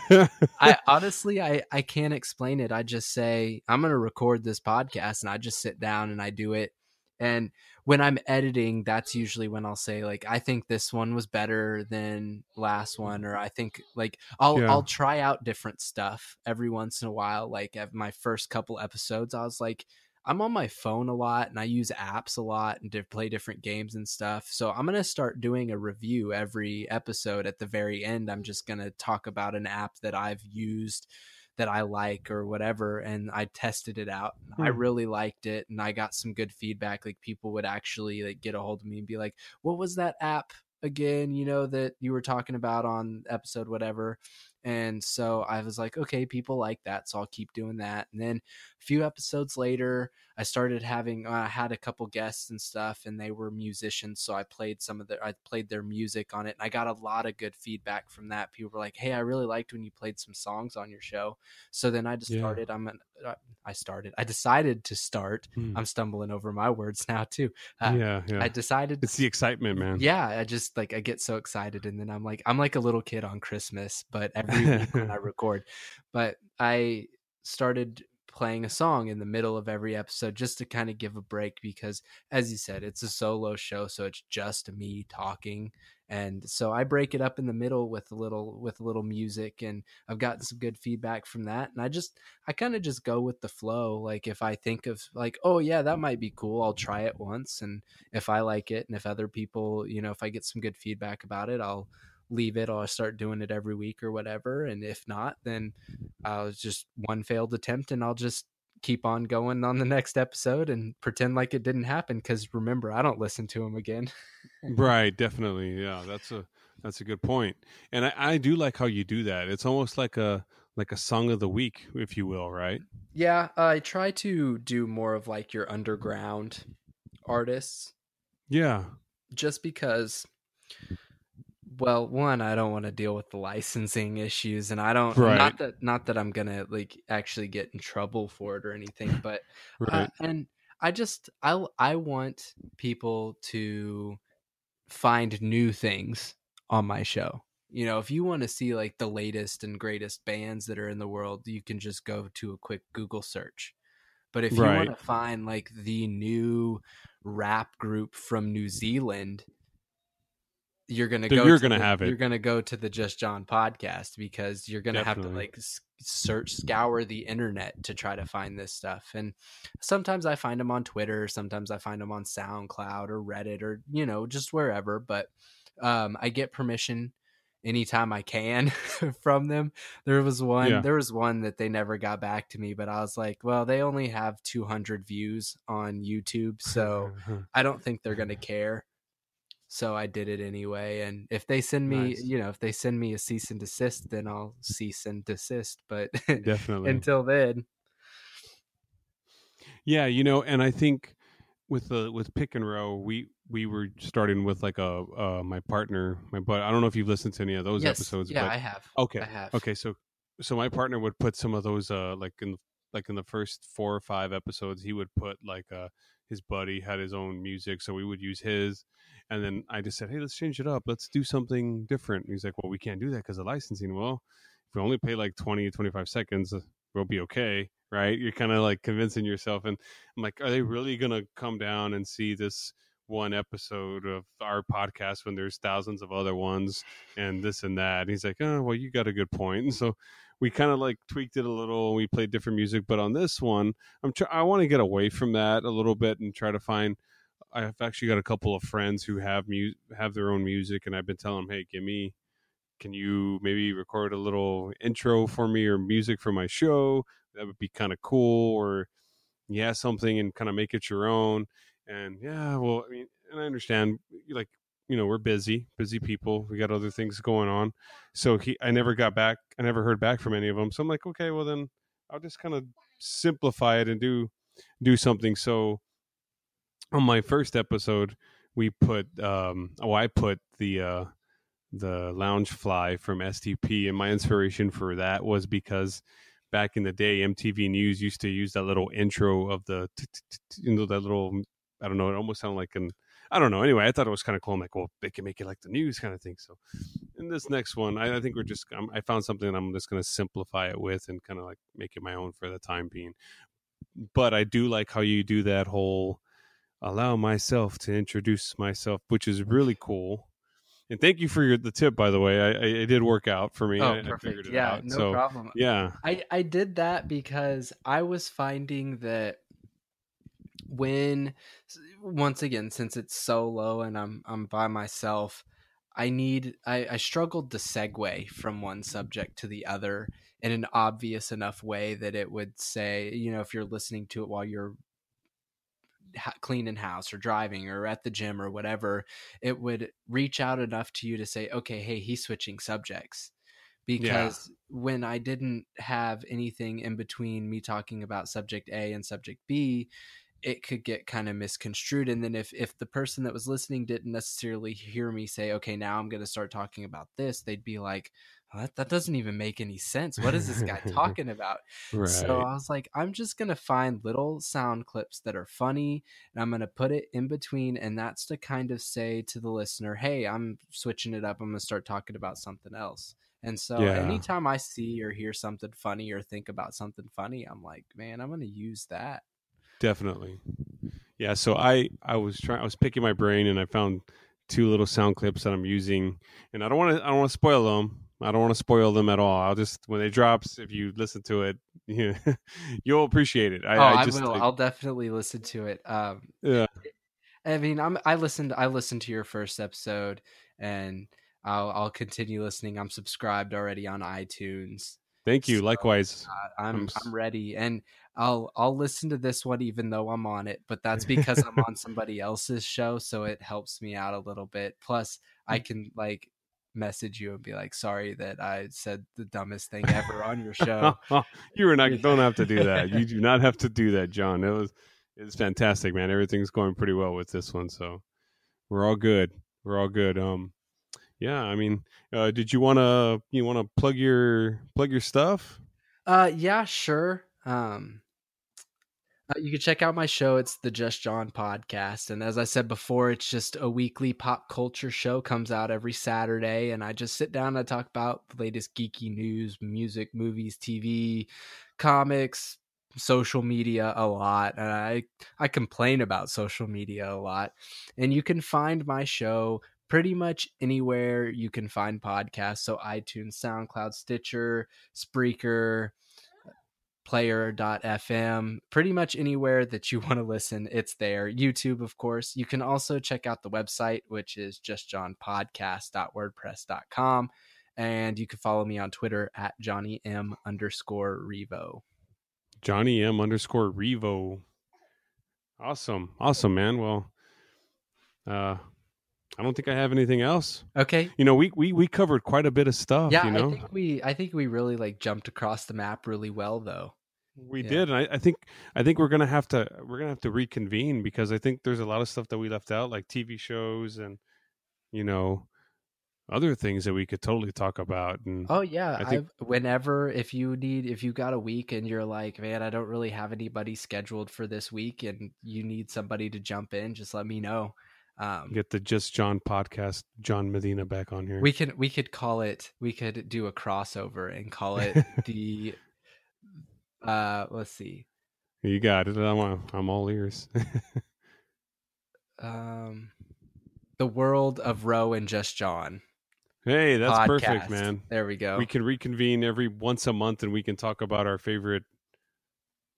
i honestly i i can't explain it i just say i'm going to record this podcast and i just sit down and i do it and when i'm editing that's usually when i'll say like i think this one was better than last mm. one or i think like i'll yeah. i'll try out different stuff every once in a while like at my first couple episodes i was like I'm on my phone a lot and I use apps a lot and to play different games and stuff. So I'm going to start doing a review every episode. At the very end, I'm just going to talk about an app that I've used that I like or whatever. And I tested it out. Hmm. I really liked it and I got some good feedback. Like people would actually like get a hold of me and be like, what was that app again, you know, that you were talking about on episode whatever. And so I was like, okay, people like that, so I'll keep doing that. And then a few episodes later, I started having uh, I had a couple guests and stuff, and they were musicians, so I played some of their I played their music on it, and I got a lot of good feedback from that. People were like, "Hey, I really liked when you played some songs on your show." So then I just yeah. started. I'm an, uh, I started. I decided to start. Hmm. I'm stumbling over my words now too. Uh, yeah, yeah. I decided. It's the excitement, man. Yeah, I just like I get so excited, and then I'm like I'm like a little kid on Christmas, but every every week when I record. But I started playing a song in the middle of every episode just to kind of give a break because as you said it's a solo show so it's just me talking and so I break it up in the middle with a little with a little music and I've gotten some good feedback from that and I just I kind of just go with the flow like if I think of like oh yeah that might be cool I'll try it once and if I like it and if other people you know if I get some good feedback about it I'll leave it or I'll start doing it every week or whatever. And if not, then I'll just one failed attempt and I'll just keep on going on the next episode and pretend like it didn't happen. Cause remember, I don't listen to them again. right. Definitely. Yeah. That's a, that's a good point. And I, I do like how you do that. It's almost like a, like a song of the week, if you will, right? Yeah, I try to do more of like your underground artists. Yeah. Just because well one i don't want to deal with the licensing issues and i don't right. not that not that i'm gonna like actually get in trouble for it or anything but uh, right. uh, and i just i i want people to find new things on my show you know if you want to see like the latest and greatest bands that are in the world you can just go to a quick google search but if you right. want to find like the new rap group from new zealand you're gonna go. You're to gonna the, have it. You're gonna go to the Just John podcast because you're gonna Definitely. have to like search, scour the internet to try to find this stuff. And sometimes I find them on Twitter. Sometimes I find them on SoundCloud or Reddit or you know just wherever. But um, I get permission anytime I can from them. There was one Yeah. there was one that they never got back to me, but I was like, well, they only have 200 views on YouTube, so I don't think they're going to care. So I did it anyway, and if they send me, Nice. you know, if they send me a cease and desist, then I'll cease and desist, but definitely. until then, Yeah, you know, and I think with the with pick and row, we we were starting with like a uh my partner, my but I don't know if you've listened to any of those yes, episodes, yeah, but I have. okay, I have. okay, so so my partner would put some of those uh like in like in the first four or five episodes, he would put like uh his buddy had his own music, so we would use his, and then I just said, hey, let's change it up, let's do something different. And he's like, well, we can't do that because of licensing. Well, if we only pay like 20, 25 seconds, uh, we'll be okay, right? You're kind of like convincing yourself, and I'm like, are they really gonna come down and see this one episode of our podcast when there's thousands of other ones and this and that? And he's like, oh, well, you got a good point. And so we kind of like tweaked it a little. and We played different music, but on this one, I'm try- I want to get away from that a little bit and try to find. I've actually got a couple of friends who have mu- have their own music, and I've been telling them, hey, give me. Can you maybe record a little intro for me or music for my show? That would be kind of cool. Or yeah, something and kind of make it your own. And yeah, well, I mean, and I understand, like, you know, we're busy, busy people. We got other things going on. So he, I never got back. I never heard back from any of them. So I'm like, okay, well then I'll just kind of simplify it and do, do something. So on my first episode, we put, um, oh, I put the, uh, the lounge fly from STP, and my inspiration for that was because back in the day, MTV News used to use that little intro of the, you know, that little, I don't know, it almost sounded like an, I don't know. Anyway, I thought it was kind of cool. I'm like, well, they can make it like the news kind of thing. So, in this next one, I, I think we're just, um, I found something that I'm just going to simplify it with and kind of like make it my own for the time being. But I do like how you do that whole allow myself to introduce myself, which is really cool. And thank you for your the tip, by the way. I, I it did work out for me. Oh, I, I perfect. it Yeah, out. no so, problem. Yeah, I I did that because I was finding that when once again since it's solo and I'm I'm by myself, I need I, I struggled to segue from one subject to the other in an obvious enough way that it would say, you know, if you're listening to it while you're cleaning house or driving or at the gym or whatever, it would reach out enough to you to say, okay, hey, he's switching subjects. Because when I didn't have anything in between me talking about subject A and subject B, it could get kind of misconstrued. And then if if the person that was listening didn't necessarily hear me say, okay, now I'm going to start talking about this, they'd be like, "Oh, that, that doesn't even make any sense. What is this guy talking about? right. So I was like, I'm just gonna find little sound clips that are funny, and I'm gonna put it in between, and that's to kind of say to the listener, "Hey, I'm switching it up. I'm gonna start talking about something else." And so, Yeah. anytime I see or hear something funny or think about something funny, I'm like, "Man, I'm gonna use that." Definitely. Yeah. So I I was trying. I was picking my brain, and I found two little sound clips that I'm using, and I don't want to. I don't want to spoil them. I don't want to spoil them at all. I'll just when it drops, if you listen to it, you, you'll appreciate it. I, oh, I I, just will. I- I'll definitely listen to it. Um, yeah. I mean, I'm I listened I listened to your first episode and I'll I'll continue listening. I'm subscribed already on iTunes. Thank you. So, Likewise. Uh, I'm I'm I'm ready and I'll I'll listen to this one even though I'm on it, but that's because I'm on somebody else's show, so it helps me out a little bit. Plus, I Mm. can like message you and be like, "Sorry that I said the dumbest thing ever on your show." you are not. Don't have to do that. You do not have to do that, John. It was it's fantastic, man. Everything's going pretty well with this one, so we're all good. We're all good. Um, yeah. I mean, uh, did you want to you want to plug your plug your stuff? Uh, yeah, sure. Um, uh, you can check out my show. It's the Just John podcast, and as I said before, it's just a weekly pop culture show. Comes out every Saturday, and I just sit down and I talk about the latest geeky news, music, movies, TV, comics, social media a lot. And I I complain about social media a lot, and you can find my show pretty much anywhere you can find podcasts. So iTunes, SoundCloud, Stitcher, Spreaker, player.fm, pretty much anywhere that you want to listen, it's there. YouTube, of course. You can also check out the website, which is justjohnpodcast.wordpress.com. And you can follow me on Twitter at Johnny M underscore Revo. Johnny M underscore Revo. Awesome. Awesome, man. Well, uh, I don't think I have anything else. Okay. You know, we we we covered quite a bit of stuff. Yeah, you know, I think we I think we really like jumped across the map really well though. we yeah. did, and I, I think I think we're gonna have to we're gonna have to reconvene because I think there's a lot of stuff that we left out, like TV shows and you know other things that we could totally talk about. And Oh yeah, I think- I've, whenever if you need if you got a week and you're like, man, I don't really have anybody scheduled for this week, and you need somebody to jump in, just let me know. Um, get the Just John podcast, John Medina back on here. we can we could call it we could do a crossover and call it the uh let's see you got it. I'm I'm all ears. um the world of Roe and Just John. hey, that's podcast. perfect, man. There we go. we can reconvene every once a month and we can talk about our favorite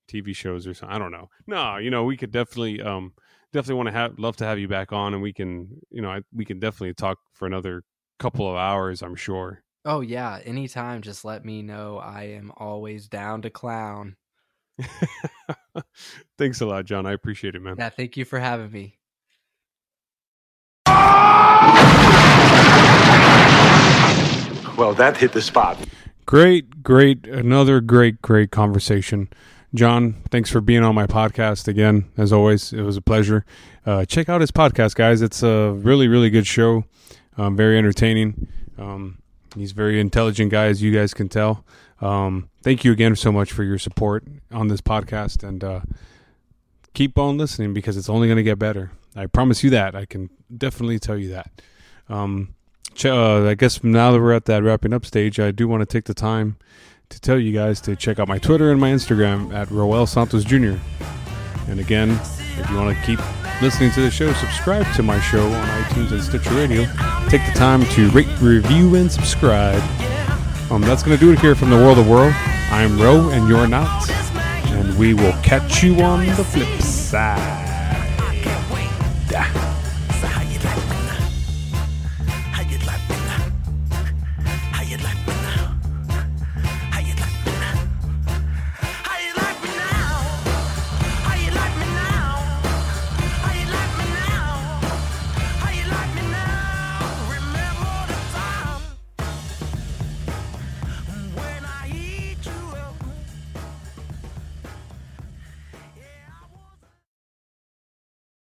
TV shows or something. I don't know. No, you know, we could definitely um definitely want to have love to have you back on and we can, you know, I, we can definitely talk for another couple of hours, I'm sure. oh yeah, anytime. Just let me know. I am always down to clown. Thanks a lot, John. I appreciate it, man. Yeah, thank you for having me. Well, that hit the spot. Great, great, another great, great conversation. John, thanks for being on my podcast again. As always, it was a pleasure. Uh, check out his podcast, guys. It's a really, really good show. Um, very entertaining. Um, he's very intelligent guy, as you guys can tell. Um, thank you again so much for your support on this podcast, and uh, keep on listening because it's only going to get better. I promise you that. I can definitely tell you that. Um, ch- uh, I guess now that we're at that wrapping up stage, I do want to take the time to tell you guys to check out my Twitter and my Instagram at Roel Santos Jr. And again, if you want to keep listening to the show, subscribe to my show on iTunes and Stitcher Radio. Take the time to rate, review, and subscribe. Um, that's going to do it here from the world of world. I'm Ro, and you're not. And we will catch you on the flip side.